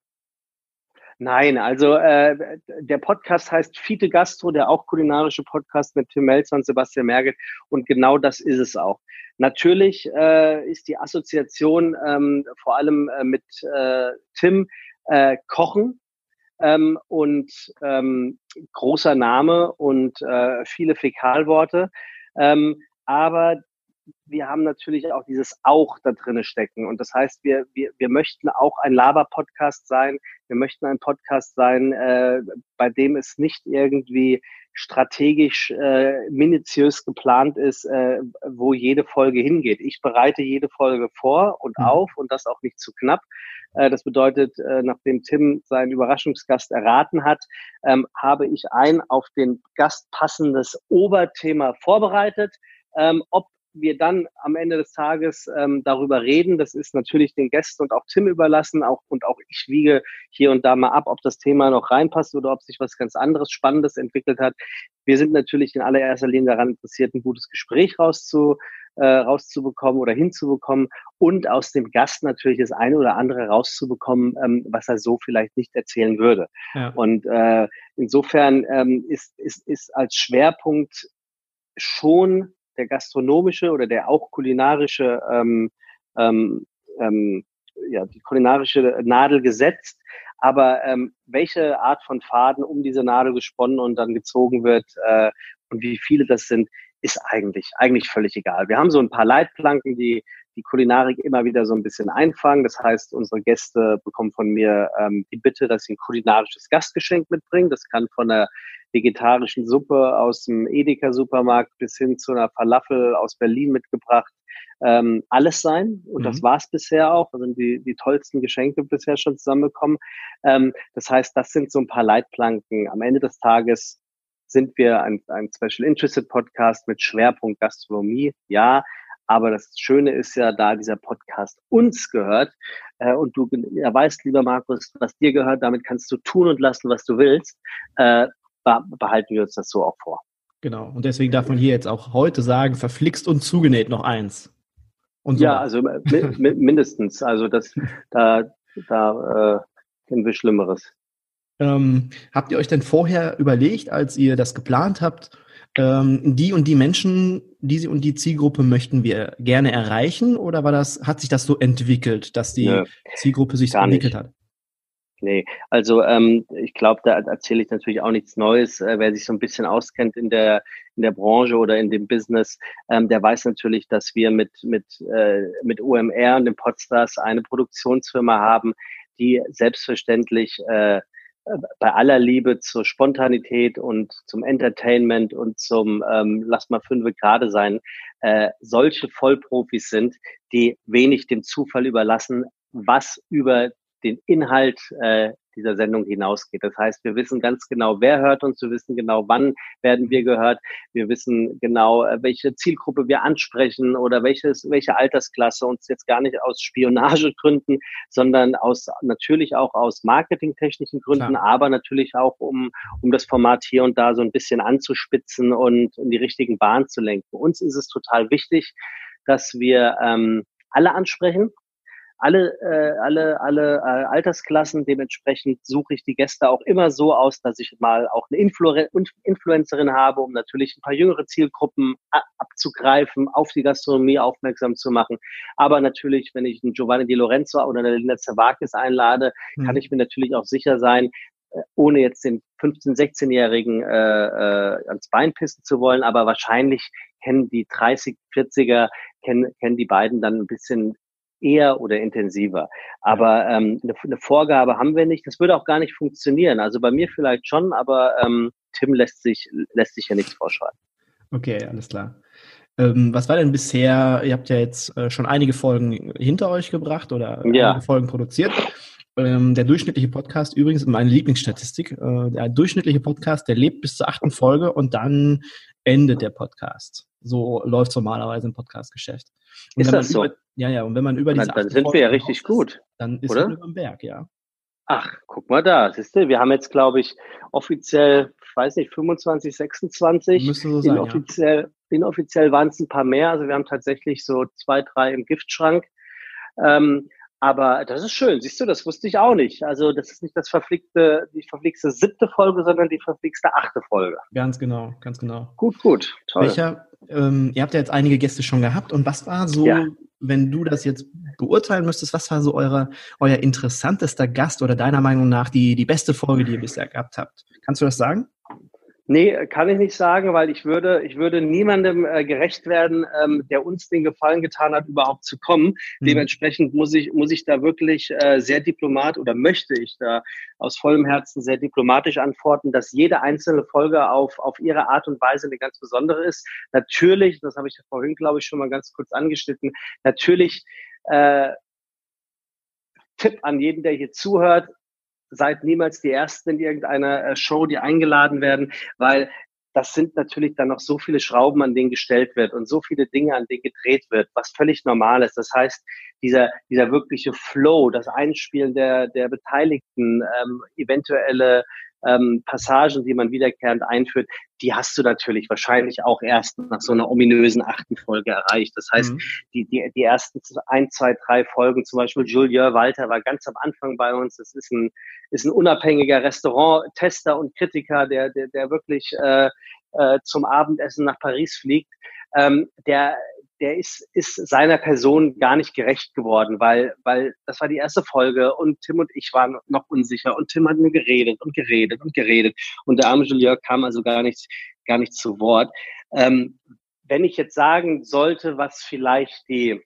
Nein, also äh, der Podcast heißt Fiete Gastro, der auch kulinarische Podcast mit Tim Melzer und Sebastian Merget. Und genau das ist es auch. Natürlich äh, ist die Assoziation ähm, vor allem äh, mit äh, Tim äh, Kochen ähm, und ähm, großer Name und äh, viele Fäkalworte. Ähm, aber wir haben natürlich auch dieses Auch da drinne stecken. Und das heißt, wir, wir, wir möchten auch ein Laber-Podcast sein. Wir möchten ein Podcast sein, äh, bei dem es nicht irgendwie strategisch äh, minutiös geplant ist, äh, wo jede Folge hingeht. Ich bereite jede Folge vor und mhm. auf und das auch nicht zu knapp. Äh, das bedeutet, äh, nachdem Tim seinen Überraschungsgast erraten hat, ähm, habe ich ein auf den Gast passendes Oberthema vorbereitet. Ähm, ob wir dann am Ende des Tages ähm, darüber reden. Das ist natürlich den Gästen und auch Tim überlassen. Auch, und auch ich wiege hier und da mal ab, ob das Thema noch reinpasst oder ob sich was ganz anderes Spannendes entwickelt hat. Wir sind natürlich in allererster Linie daran interessiert, ein gutes Gespräch rauszu, äh, rauszubekommen oder hinzubekommen und aus dem Gast natürlich das eine oder andere rauszubekommen, ähm, was er so vielleicht nicht erzählen würde. Ja. Und äh, insofern ähm, ist, ist, ist als Schwerpunkt schon der gastronomische oder der auch kulinarische, ähm, ähm, ähm, ja, die kulinarische Nadel gesetzt. Aber ähm, welche Art von Faden um diese Nadel gesponnen und dann gezogen wird äh, und wie viele das sind, ist eigentlich, eigentlich völlig egal. Wir haben so ein paar Leitplanken, die die Kulinarik immer wieder so ein bisschen einfangen. Das heißt, unsere Gäste bekommen von mir ähm, die Bitte, dass sie ein kulinarisches Gastgeschenk mitbringen. Das kann von einer vegetarischen Suppe aus dem Edeka-Supermarkt bis hin zu einer Falafel aus Berlin mitgebracht. Ähm, alles sein. Und mhm. das war es bisher auch. Da sind die, die tollsten Geschenke bisher schon zusammengekommen. Ähm, das heißt, das sind so ein paar Leitplanken. Am Ende des Tages sind wir ein, ein Special Interested Podcast mit Schwerpunkt Gastronomie. Ja, aber das Schöne ist ja, da dieser Podcast uns gehört äh, und du ja, weißt, lieber Markus, was dir gehört, damit kannst du tun und lassen, was du willst. Äh, behalten wir uns das so auch vor. Genau. Und deswegen darf man hier jetzt auch heute sagen, verflixt und zugenäht noch eins. Und so ja, also mindestens. Also das, da, da äh, kennen wir Schlimmeres. Ähm, habt ihr euch denn vorher überlegt, als ihr das geplant habt, ähm, die und die Menschen, diese und die Zielgruppe möchten wir gerne erreichen? Oder war das, hat sich das so entwickelt, dass die ja, Zielgruppe sich so entwickelt nicht. hat? Nee, also ähm, ich glaube, da erzähle ich natürlich auch nichts Neues. Äh, wer sich so ein bisschen auskennt in der in der Branche oder in dem Business, ähm, der weiß natürlich, dass wir mit mit äh, mit UMR und dem Podstars eine Produktionsfirma haben, die selbstverständlich äh, bei aller Liebe zur Spontanität und zum Entertainment und zum ähm, Lass mal fünf gerade sein, äh, solche Vollprofis sind, die wenig dem Zufall überlassen, was über den Inhalt äh, dieser Sendung hinausgeht. Das heißt, wir wissen ganz genau, wer hört uns, wir wissen genau, wann werden wir gehört, wir wissen genau, äh, welche Zielgruppe wir ansprechen oder welches, welche Altersklasse uns jetzt gar nicht aus Spionagegründen, sondern aus natürlich auch aus marketingtechnischen Gründen, Klar. aber natürlich auch um, um das Format hier und da so ein bisschen anzuspitzen und in die richtigen Bahnen zu lenken. Uns ist es total wichtig, dass wir ähm, alle ansprechen, alle, äh, alle, alle äh, Altersklassen. Dementsprechend suche ich die Gäste auch immer so aus, dass ich mal auch eine Influ Influencerin habe, um natürlich ein paar jüngere Zielgruppen abzugreifen, auf die Gastronomie aufmerksam zu machen. Aber natürlich, wenn ich einen Giovanni Di Lorenzo oder eine Linda Zervakis einlade, mhm. kann ich mir natürlich auch sicher sein, äh, ohne jetzt den 15-, 16-Jährigen äh, äh, ans Bein pissen zu wollen, aber wahrscheinlich kennen die 30, 40er, kennen, kennen die beiden dann ein bisschen eher oder intensiver. Aber ähm, eine, eine, Vorgabe haben wir nicht. Das würde auch gar nicht funktionieren. Also bei mir vielleicht schon, aber ähm, Tim lässt sich, lässt sich ja nichts vorschreiben. Okay, alles klar. Ähm, was war denn bisher, ihr habt ja jetzt äh, schon einige Folgen hinter euch gebracht oder ja. einige Folgen produziert. Ähm, der durchschnittliche Podcast, übrigens meine Lieblingsstatistik, äh, der durchschnittliche Podcast, der lebt bis zur achten Folge und dann endet der Podcast. So läuft es normalerweise im Podcastgeschäft. Ist das so? Über, ja, ja, und wenn man über diese Dann, dann sind wir ja richtig gut. Dann ist man über dem Berg, ja. Ach, guck mal da, siehst du, wir haben jetzt, glaube ich, offiziell, ich weiß nicht, 25, 26. Müsste so sein, inoffiziell, ja. inoffiziell waren es ein paar mehr. Also wir haben tatsächlich so zwei, drei im Giftschrank. Ähm, aber das ist schön, siehst du, das wusste ich auch nicht. Also das ist nicht das verflickte, die verflickte siebte Folge, sondern die verflickte achte Folge. Ganz genau, ganz genau. Gut, gut, toll. Welcher, ähm, ihr habt ja jetzt einige Gäste schon gehabt und was war so, ja. wenn du das jetzt beurteilen müsstest, was war so eure, euer interessantester Gast oder deiner Meinung nach die, die beste Folge, die ihr bisher gehabt habt? Kannst du das sagen? Nee, kann ich nicht sagen, weil ich würde, ich würde niemandem äh, gerecht werden, ähm, der uns den Gefallen getan hat, überhaupt zu kommen. Mhm. Dementsprechend muss ich, muss ich da wirklich äh, sehr diplomat oder möchte ich da aus vollem Herzen sehr diplomatisch antworten, dass jede einzelne Folge auf, auf ihre Art und Weise eine ganz besondere ist. Natürlich, das habe ich vorhin, glaube ich, schon mal ganz kurz angeschnitten, natürlich äh, Tipp an jeden, der hier zuhört, seid niemals die Ersten in irgendeiner äh, Show, die eingeladen werden, weil das sind natürlich dann noch so viele Schrauben, an denen gestellt wird und so viele Dinge, an denen gedreht wird, was völlig normal ist. Das heißt, dieser, dieser wirkliche Flow, das Einspielen der, der Beteiligten, ähm, eventuelle ähm, Passagen, die man wiederkehrend einführt, die hast du natürlich wahrscheinlich auch erst nach so einer ominösen achten Folge erreicht. Das heißt, mhm. die, die, die ersten ein, zwei, drei Folgen, zum Beispiel Julien Walter war ganz am Anfang bei uns. Das ist ein, ist ein unabhängiger Restaurant-Tester und Kritiker, der, der, der wirklich äh, äh, zum Abendessen nach Paris fliegt. Ähm, der, der ist, ist seiner Person gar nicht gerecht geworden, weil, weil das war die erste Folge und Tim und ich waren noch unsicher und Tim hat nur geredet und geredet und geredet und der arme Julien kam also gar nicht, gar nicht zu Wort. Ähm, wenn ich jetzt sagen sollte, was vielleicht die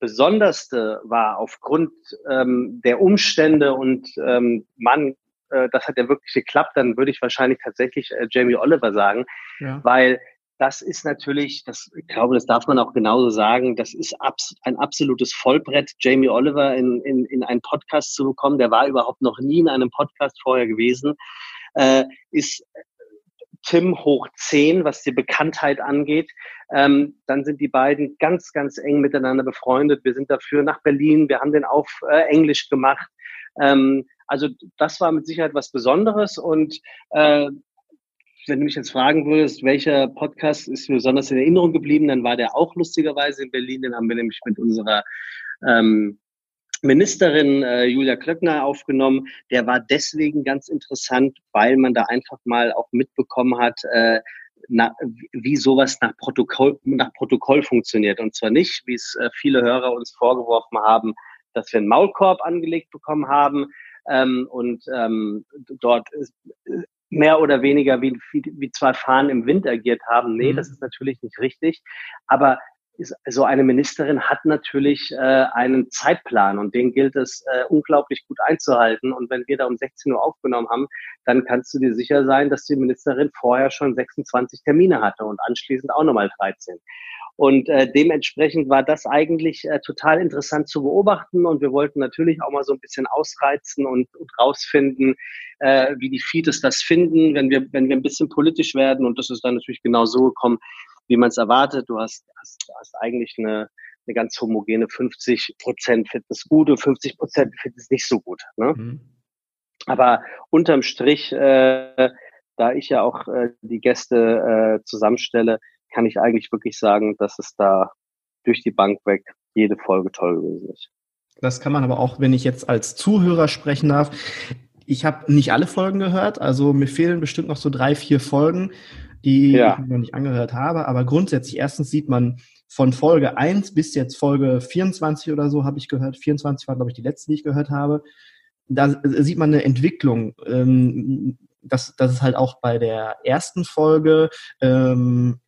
besonderste war aufgrund ähm, der Umstände und ähm, Mann, äh, das hat ja wirklich geklappt, dann würde ich wahrscheinlich tatsächlich äh, Jamie Oliver sagen, ja. weil das ist natürlich, das, ich glaube, das darf man auch genauso sagen, das ist abs ein absolutes Vollbrett, Jamie Oliver in, in, in einen Podcast zu bekommen. Der war überhaupt noch nie in einem Podcast vorher gewesen. Äh, ist Tim hoch 10, was die Bekanntheit angeht. Ähm, dann sind die beiden ganz, ganz eng miteinander befreundet. Wir sind dafür nach Berlin. Wir haben den auf äh, Englisch gemacht. Ähm, also das war mit Sicherheit was Besonderes und äh, wenn du mich jetzt fragen würdest, welcher Podcast ist mir besonders in Erinnerung geblieben, dann war der auch lustigerweise in Berlin. Den haben wir nämlich mit unserer ähm, Ministerin äh, Julia Klöckner aufgenommen. Der war deswegen ganz interessant, weil man da einfach mal auch mitbekommen hat, äh, na, wie sowas nach Protokoll, nach Protokoll funktioniert. Und zwar nicht, wie es äh, viele Hörer uns vorgeworfen haben, dass wir einen Maulkorb angelegt bekommen haben ähm, und ähm, dort ist, mehr oder weniger wie, wie, wie zwei Fahnen im Wind agiert haben. Nee, mhm. das ist natürlich nicht richtig. Aber ist, so eine Ministerin hat natürlich äh, einen Zeitplan und den gilt es äh, unglaublich gut einzuhalten. Und wenn wir da um 16 Uhr aufgenommen haben, dann kannst du dir sicher sein, dass die Ministerin vorher schon 26 Termine hatte und anschließend auch nochmal 13. Und äh, dementsprechend war das eigentlich äh, total interessant zu beobachten. Und wir wollten natürlich auch mal so ein bisschen ausreizen und, und rausfinden, äh, wie die Feeds das finden, wenn wir, wenn wir ein bisschen politisch werden. Und das ist dann natürlich genau so gekommen, wie man es erwartet. Du hast, hast, hast eigentlich eine, eine ganz homogene 50 Prozent Fitness gut und 50 Prozent Fitness nicht so gut. Ne? Mhm. Aber unterm Strich, äh, da ich ja auch äh, die Gäste äh, zusammenstelle, kann ich eigentlich wirklich sagen, dass es da durch die Bank weg jede Folge toll gewesen ist. Das kann man aber auch, wenn ich jetzt als Zuhörer sprechen darf. Ich habe nicht alle Folgen gehört, also mir fehlen bestimmt noch so drei, vier Folgen, die ja. ich noch nicht angehört habe. Aber grundsätzlich, erstens sieht man von Folge 1 bis jetzt Folge 24 oder so, habe ich gehört. 24 war, glaube ich, die letzte, die ich gehört habe. Da sieht man eine Entwicklung. Ähm, dass, dass es halt auch bei der ersten Folge ähm,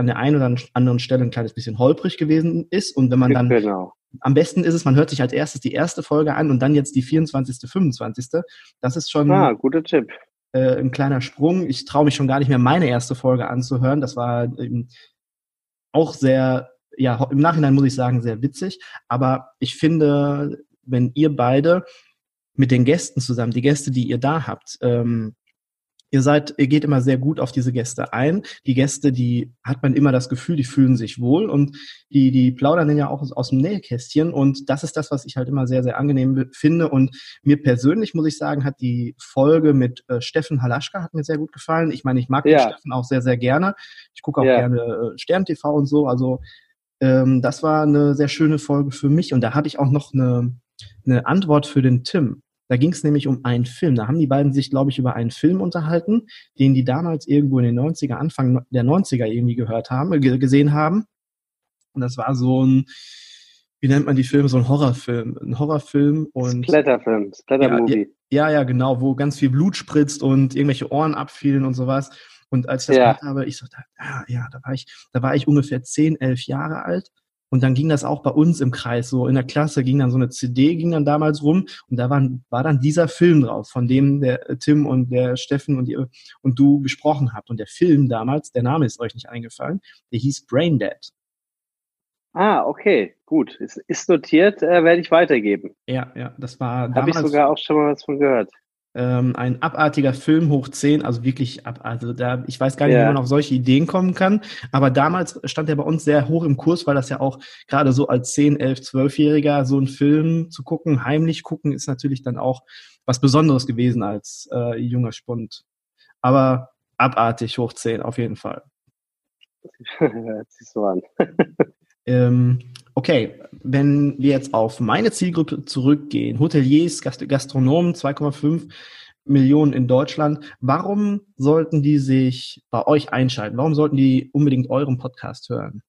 an der einen oder anderen Stelle ein kleines bisschen holprig gewesen ist. Und wenn man dann genau. am besten ist es, man hört sich als erstes die erste Folge an und dann jetzt die 24., 25. Das ist schon ah, guter Tipp. Äh, ein kleiner Sprung. Ich traue mich schon gar nicht mehr, meine erste Folge anzuhören. Das war ähm, auch sehr, ja, im Nachhinein muss ich sagen, sehr witzig. Aber ich finde, wenn ihr beide mit den Gästen zusammen, die Gäste, die ihr da habt, ähm, ihr seid, ihr geht immer sehr gut auf diese Gäste ein. Die Gäste, die hat man immer das Gefühl, die fühlen sich wohl und die, die plaudern dann ja auch aus, aus dem Nähkästchen und das ist das, was ich halt immer sehr, sehr angenehm finde und mir persönlich, muss ich sagen, hat die Folge mit äh, Steffen Halaschka hat mir sehr gut gefallen. Ich meine, ich mag ja. den Steffen auch sehr, sehr gerne. Ich gucke auch ja. gerne äh, Stern TV und so, also ähm, das war eine sehr schöne Folge für mich und da hatte ich auch noch eine, eine Antwort für den Tim. Da ging es nämlich um einen Film. Da haben die beiden sich, glaube ich, über einen Film unterhalten, den die damals irgendwo in den 90er, Anfang der 90er irgendwie gehört haben, gesehen haben. Und das war so ein, wie nennt man die Filme, so ein Horrorfilm. Ein Horrorfilm und. Splatterfilm, Splattermovie. Ja, ja, ja, genau, wo ganz viel Blut spritzt und irgendwelche Ohren abfielen und sowas. Und als ich das ja. gehört habe, ich so, ja, ja, da war ich, da war ich ungefähr zehn, elf Jahre alt. Und dann ging das auch bei uns im Kreis so. In der Klasse ging dann so eine CD, ging dann damals rum und da war, war dann dieser Film drauf, von dem der äh, Tim und der Steffen und, ihr, und du gesprochen habt. Und der Film damals, der Name ist euch nicht eingefallen, der hieß Brain Dead. Ah, okay, gut. Ist, ist notiert, äh, werde ich weitergeben. Ja, ja, das war. Habe ich sogar auch schon mal was von gehört ähm, ein abartiger Film hoch 10, also wirklich ab, also da, ich weiß gar nicht, ja. wie man auf solche Ideen kommen kann, aber damals stand er bei uns sehr hoch im Kurs, weil das ja auch gerade so als 10, 11, 12-Jähriger so einen Film zu gucken, heimlich gucken, ist natürlich dann auch was Besonderes gewesen als äh, junger Spund. Aber abartig hoch 10, auf jeden Fall. Hört sich so an. ähm, okay, wenn wir jetzt auf meine Zielgruppe zurückgehen, Hoteliers, Gast Gastronomen, 2,5 Millionen in Deutschland, warum sollten die sich bei euch einschalten? Warum sollten die unbedingt euren Podcast hören?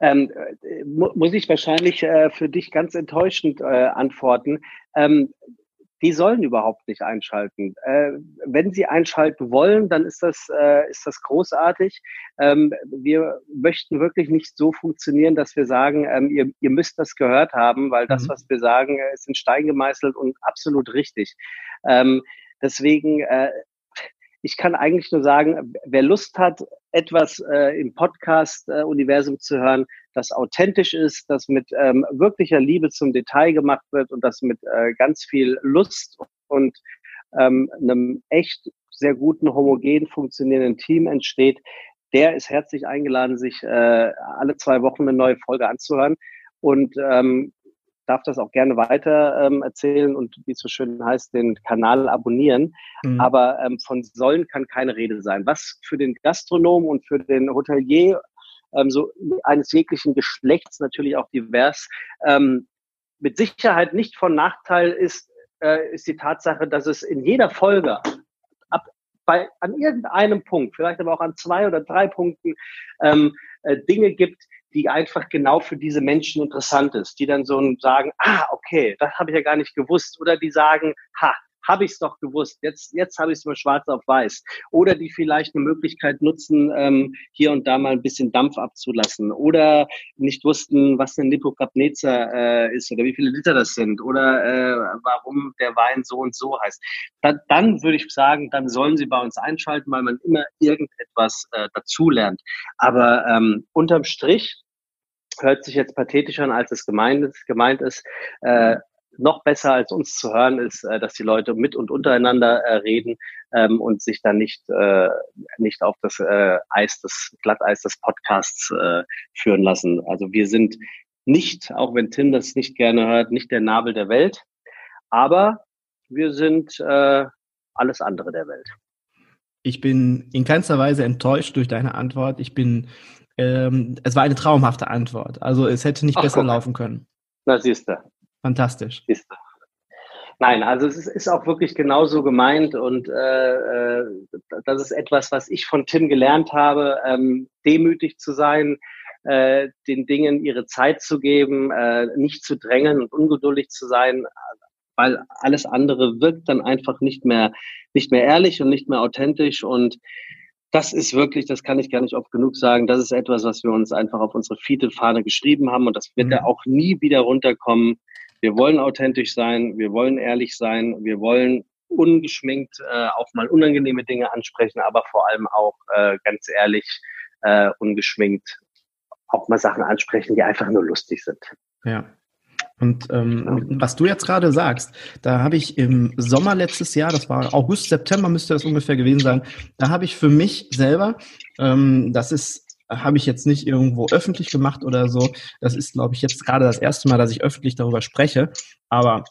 Ähm, äh, muss ich wahrscheinlich äh, für dich ganz enttäuschend äh, antworten. Ähm, die sollen überhaupt nicht einschalten. Äh, wenn sie einschalten wollen, dann ist das, äh, ist das großartig. Ähm, wir möchten wirklich nicht so funktionieren, dass wir sagen, ähm, ihr, ihr müsst das gehört haben, weil das, mhm. was wir sagen, äh, ist in Stein gemeißelt und absolut richtig. Ähm, deswegen, äh, ich kann eigentlich nur sagen, wer Lust hat, etwas äh, im Podcast-Universum äh, zu hören, das authentisch ist, das mit ähm, wirklicher Liebe zum Detail gemacht wird und das mit äh, ganz viel Lust und ähm, einem echt sehr guten, homogen funktionierenden Team entsteht, der ist herzlich eingeladen, sich äh, alle zwei Wochen eine neue Folge anzuhören und ähm, darf das auch gerne weiter ähm, erzählen und wie es so schön heißt, den Kanal abonnieren. Mhm. Aber ähm, von sollen kann keine Rede sein. Was für den Gastronom und für den Hotelier ähm, so eines jeglichen Geschlechts natürlich auch divers, ähm, mit Sicherheit nicht von Nachteil ist, äh, ist die Tatsache, dass es in jeder Folge ab, bei, an irgendeinem Punkt, vielleicht aber auch an zwei oder drei Punkten, ähm, äh, Dinge gibt, die einfach genau für diese Menschen interessant ist, die dann so sagen, ah, okay, das habe ich ja gar nicht gewusst, oder die sagen, ha, habe ich es doch gewusst, jetzt, jetzt habe ich es mal schwarz auf weiß. Oder die vielleicht eine Möglichkeit nutzen, ähm, hier und da mal ein bisschen Dampf abzulassen. Oder nicht wussten, was ein Lipocapneza äh, ist oder wie viele Liter das sind. Oder äh, warum der Wein so und so heißt. Da, dann würde ich sagen, dann sollen sie bei uns einschalten, weil man immer irgendetwas äh, dazulernt. Aber ähm, unterm Strich hört sich jetzt pathetisch an, als es gemeint ist. Gemeint ist äh, noch besser als uns zu hören ist, äh, dass die Leute mit und untereinander äh, reden ähm, und sich dann nicht, äh, nicht auf das äh, Eis des Glatteis des Podcasts äh, führen lassen. Also wir sind nicht, auch wenn Tim das nicht gerne hört, nicht der Nabel der Welt, aber wir sind äh, alles andere der Welt. Ich bin in keinster Weise enttäuscht durch deine Antwort. Ich bin, ähm, es war eine traumhafte Antwort. Also es hätte nicht Ach, besser guck. laufen können. Na siehst du. Fantastisch. Ist, nein, also es ist, auch wirklich genauso gemeint und äh, äh, das ist etwas, was ich von Tim gelernt habe, ähm, demütig zu sein, äh, den Dingen ihre Zeit zu geben, äh, nicht zu drängen und ungeduldig zu sein, weil alles andere wirkt dann einfach nicht mehr, nicht mehr ehrlich und nicht mehr authentisch und das ist wirklich, das kann ich gar nicht oft genug sagen, das ist etwas, was wir uns einfach auf unsere Fiete-Fahne geschrieben haben und das wird mhm. da auch nie wieder runterkommen. Wir wollen authentisch sein, wir wollen ehrlich sein, wir wollen ungeschminkt äh, auch mal unangenehme Dinge ansprechen, aber vor allem auch äh, ganz ehrlich, äh, ungeschminkt auch mal Sachen ansprechen, die einfach nur lustig sind. Ja. Und ähm, was du jetzt gerade sagst, da habe ich im Sommer letztes Jahr, das war August, September müsste das ungefähr gewesen sein, da habe ich für mich selber, ähm, das ist habe ich jetzt nicht irgendwo öffentlich gemacht oder so. Das ist, glaube ich, jetzt gerade das erste Mal, dass ich öffentlich darüber spreche. Aber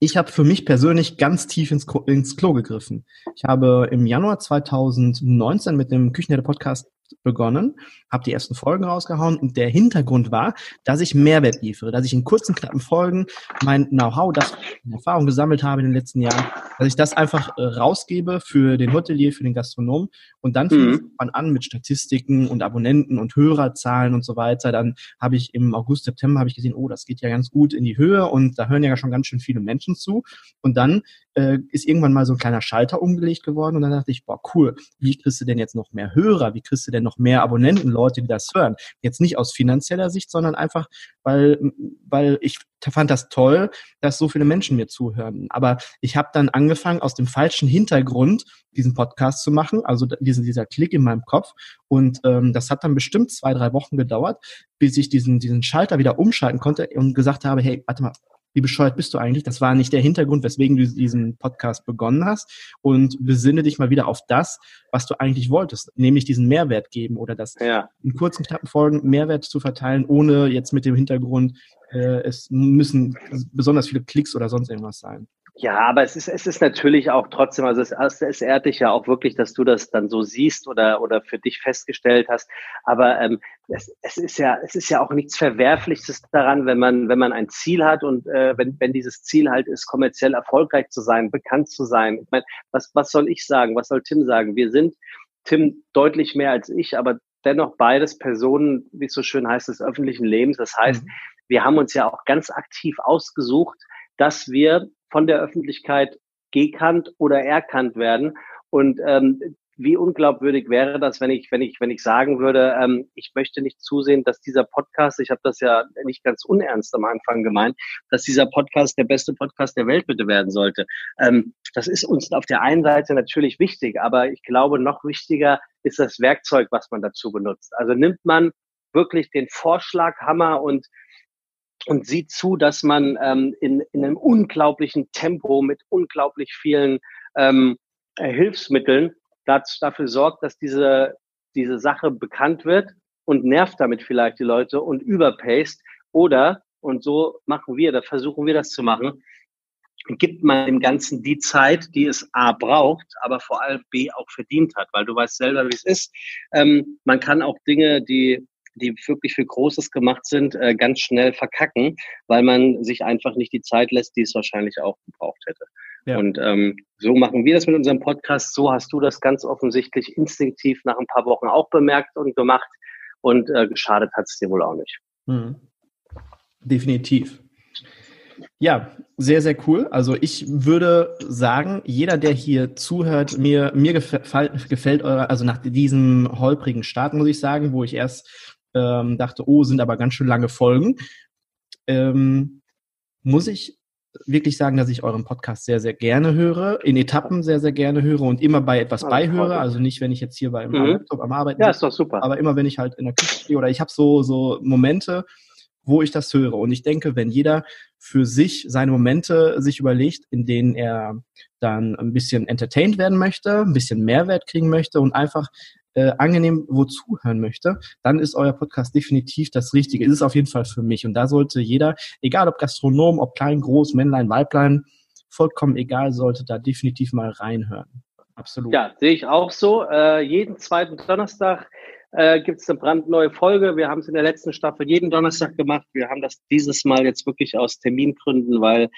ich habe für mich persönlich ganz tief ins, ins Klo gegriffen. Ich habe im Januar 2019 mit dem Küchenherde Podcast begonnen, habe die ersten Folgen rausgehauen und der Hintergrund war, dass ich Mehrwert liefere, dass ich in kurzen, knappen Folgen mein Know-how, das ich Erfahrung gesammelt habe in den letzten Jahren, dass ich das einfach äh, rausgebe für den Hotelier, für den Gastronom und dann mhm. fängt man an mit Statistiken und Abonnenten und Hörerzahlen und so weiter. Dann habe ich im August, September habe ich gesehen, oh, das geht ja ganz gut in die Höhe und da hören ja schon ganz schön viele Menschen zu und dann äh, ist irgendwann mal so ein kleiner Schalter umgelegt geworden und dann dachte ich, boah, cool, wie kriegst du denn jetzt noch mehr Hörer, wie kriegst du denn noch mehr Abonnenten, Leute, die das hören? Jetzt nicht aus finanzieller Sicht, sondern einfach, weil, weil ich fand das toll, dass so viele Menschen mir zuhören. Aber ich habe dann angefangen, aus dem falschen Hintergrund diesen Podcast zu machen, also diesen, dieser Klick in meinem Kopf. Und ähm, das hat dann bestimmt zwei, drei Wochen gedauert, bis ich diesen, diesen Schalter wieder umschalten konnte und gesagt habe, hey, warte mal, wie bescheuert bist du eigentlich? Das war nicht der Hintergrund, weswegen du diesen Podcast begonnen hast. Und besinne dich mal wieder auf das, was du eigentlich wolltest, nämlich diesen Mehrwert geben oder das ja. in kurzen, knappen Folgen Mehrwert zu verteilen, ohne jetzt mit dem Hintergrund, äh, es müssen besonders viele Klicks oder sonst irgendwas sein. Ja, aber es ist, es ist natürlich auch trotzdem, also es, es ehrt dich ja auch wirklich, dass du das dann so siehst oder, oder für dich festgestellt hast. Aber ähm, es, es ist ja, es ist ja auch nichts Verwerfliches daran, wenn man, wenn man ein Ziel hat und äh, wenn, wenn dieses Ziel halt ist, kommerziell erfolgreich zu sein, bekannt zu sein. Ich meine, was, was soll ich sagen? Was soll Tim sagen? Wir sind Tim deutlich mehr als ich, aber dennoch beides Personen, wie es so schön heißt, des öffentlichen Lebens. Das heißt, mhm. wir haben uns ja auch ganz aktiv ausgesucht, dass wir von der Öffentlichkeit gekannt oder erkannt werden. Und ähm, wie unglaubwürdig wäre das, wenn ich, wenn ich, wenn ich sagen würde, ähm, ich möchte nicht zusehen, dass dieser Podcast, ich habe das ja nicht ganz unernst am Anfang gemeint, dass dieser Podcast der beste Podcast der Welt bitte werden sollte. Ähm, das ist uns auf der einen Seite natürlich wichtig, aber ich glaube, noch wichtiger ist das Werkzeug, was man dazu benutzt. Also nimmt man wirklich den Vorschlaghammer und und sieht zu, dass man ähm, in, in einem unglaublichen Tempo mit unglaublich vielen ähm, äh, Hilfsmitteln das, dafür sorgt, dass diese, diese Sache bekannt wird und nervt damit vielleicht die Leute und überpaced. Oder, und so machen wir, da versuchen wir das zu machen, gibt man dem Ganzen die Zeit, die es A braucht, aber vor allem B auch verdient hat, weil du weißt selber, wie es ist. Ähm, man kann auch Dinge, die die wirklich für Großes gemacht sind, äh, ganz schnell verkacken, weil man sich einfach nicht die Zeit lässt, die es wahrscheinlich auch gebraucht hätte. Ja. Und ähm, so machen wir das mit unserem Podcast. So hast du das ganz offensichtlich instinktiv nach ein paar Wochen auch bemerkt und gemacht. Und äh, geschadet hat es dir wohl auch nicht. Mhm. Definitiv. Ja, sehr, sehr cool. Also ich würde sagen, jeder, der hier zuhört, mir, mir gefällt, gefällt eure, also nach diesem holprigen Start, muss ich sagen, wo ich erst ähm, dachte, oh, sind aber ganz schön lange Folgen. Ähm, muss ich wirklich sagen, dass ich euren Podcast sehr, sehr gerne höre, in Etappen sehr, sehr gerne höre und immer bei etwas beihöre. Also nicht, wenn ich jetzt hier bei mhm. Laptop am Arbeiten Ja, ist doch super. Aber immer, wenn ich halt in der Küche stehe oder ich habe so, so Momente, wo ich das höre. Und ich denke, wenn jeder für sich seine Momente sich überlegt, in denen er dann ein bisschen entertained werden möchte, ein bisschen Mehrwert kriegen möchte und einfach äh, angenehm wo zuhören möchte, dann ist euer Podcast definitiv das Richtige. Ist es auf jeden Fall für mich. Und da sollte jeder, egal ob Gastronom, ob klein, groß, Männlein, Weiblein, vollkommen egal, sollte da definitiv mal reinhören. Absolut. Ja, sehe ich auch so. Äh, jeden zweiten Donnerstag äh, gibt es eine brandneue Folge. Wir haben es in der letzten Staffel jeden Donnerstag gemacht. Wir haben das dieses Mal jetzt wirklich aus Termingründen, weil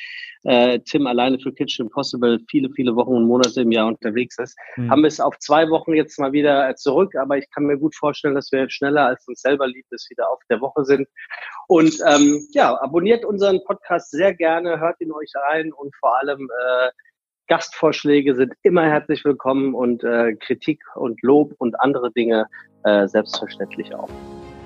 äh, Tim alleine für Kitchen Impossible viele, viele Wochen und Monate im Jahr unterwegs ist. Mhm. Haben wir es auf zwei Wochen jetzt mal wieder zurück, aber ich kann mir gut vorstellen, dass wir schneller als uns selber lieb ist, wieder auf der Woche sind. Und ähm, ja, abonniert unseren Podcast sehr gerne, hört ihn euch rein und vor allem äh, Gastvorschläge sind immer herzlich willkommen und äh, Kritik und Lob und andere Dinge äh, selbstverständlich auch.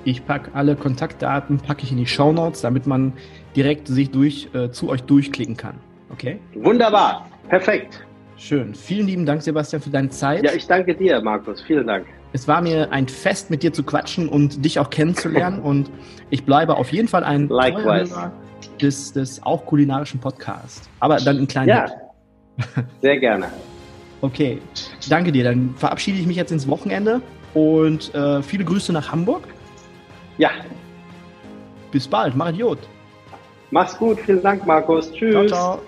Ich packe alle Kontaktdaten, packe ich in die Show Notes, damit man direkt sich durch, äh, zu euch durchklicken kann. Okay? Wunderbar, perfekt. Schön. Vielen lieben Dank, Sebastian, für deine Zeit. Ja, ich danke dir, Markus. Vielen Dank. Es war mir ein Fest, mit dir zu quatschen und dich auch kennenzulernen. und ich bleibe auf jeden Fall ein Likewise. des, des auch kulinarischen Podcasts. Aber dann in kleinen. Ja, sehr gerne. okay, danke dir. Dann verabschiede ich mich jetzt ins Wochenende und äh, viele Grüße nach Hamburg. Ja. Bis bald. Mach Idiot. Mach's gut. Vielen Dank, Markus. Tschüss. Ciao, ciao.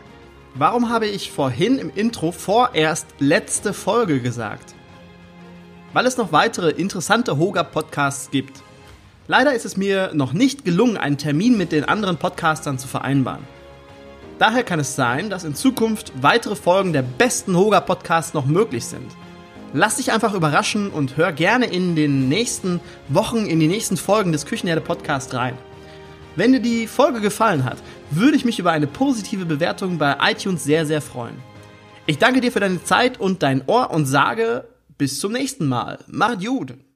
Warum habe ich vorhin im Intro vorerst letzte Folge gesagt? Weil es noch weitere interessante Hoga-Podcasts gibt. Leider ist es mir noch nicht gelungen, einen Termin mit den anderen Podcastern zu vereinbaren. Daher kann es sein, dass in Zukunft weitere Folgen der besten Hoga-Podcasts noch möglich sind. Lass dich einfach überraschen und hör gerne in den nächsten Wochen, in die nächsten Folgen des Küchenherde Podcasts rein. Wenn dir die Folge gefallen hat, würde ich mich über eine positive Bewertung bei iTunes sehr, sehr freuen. Ich danke dir für deine Zeit und dein Ohr und sage bis zum nächsten Mal. Macht gut!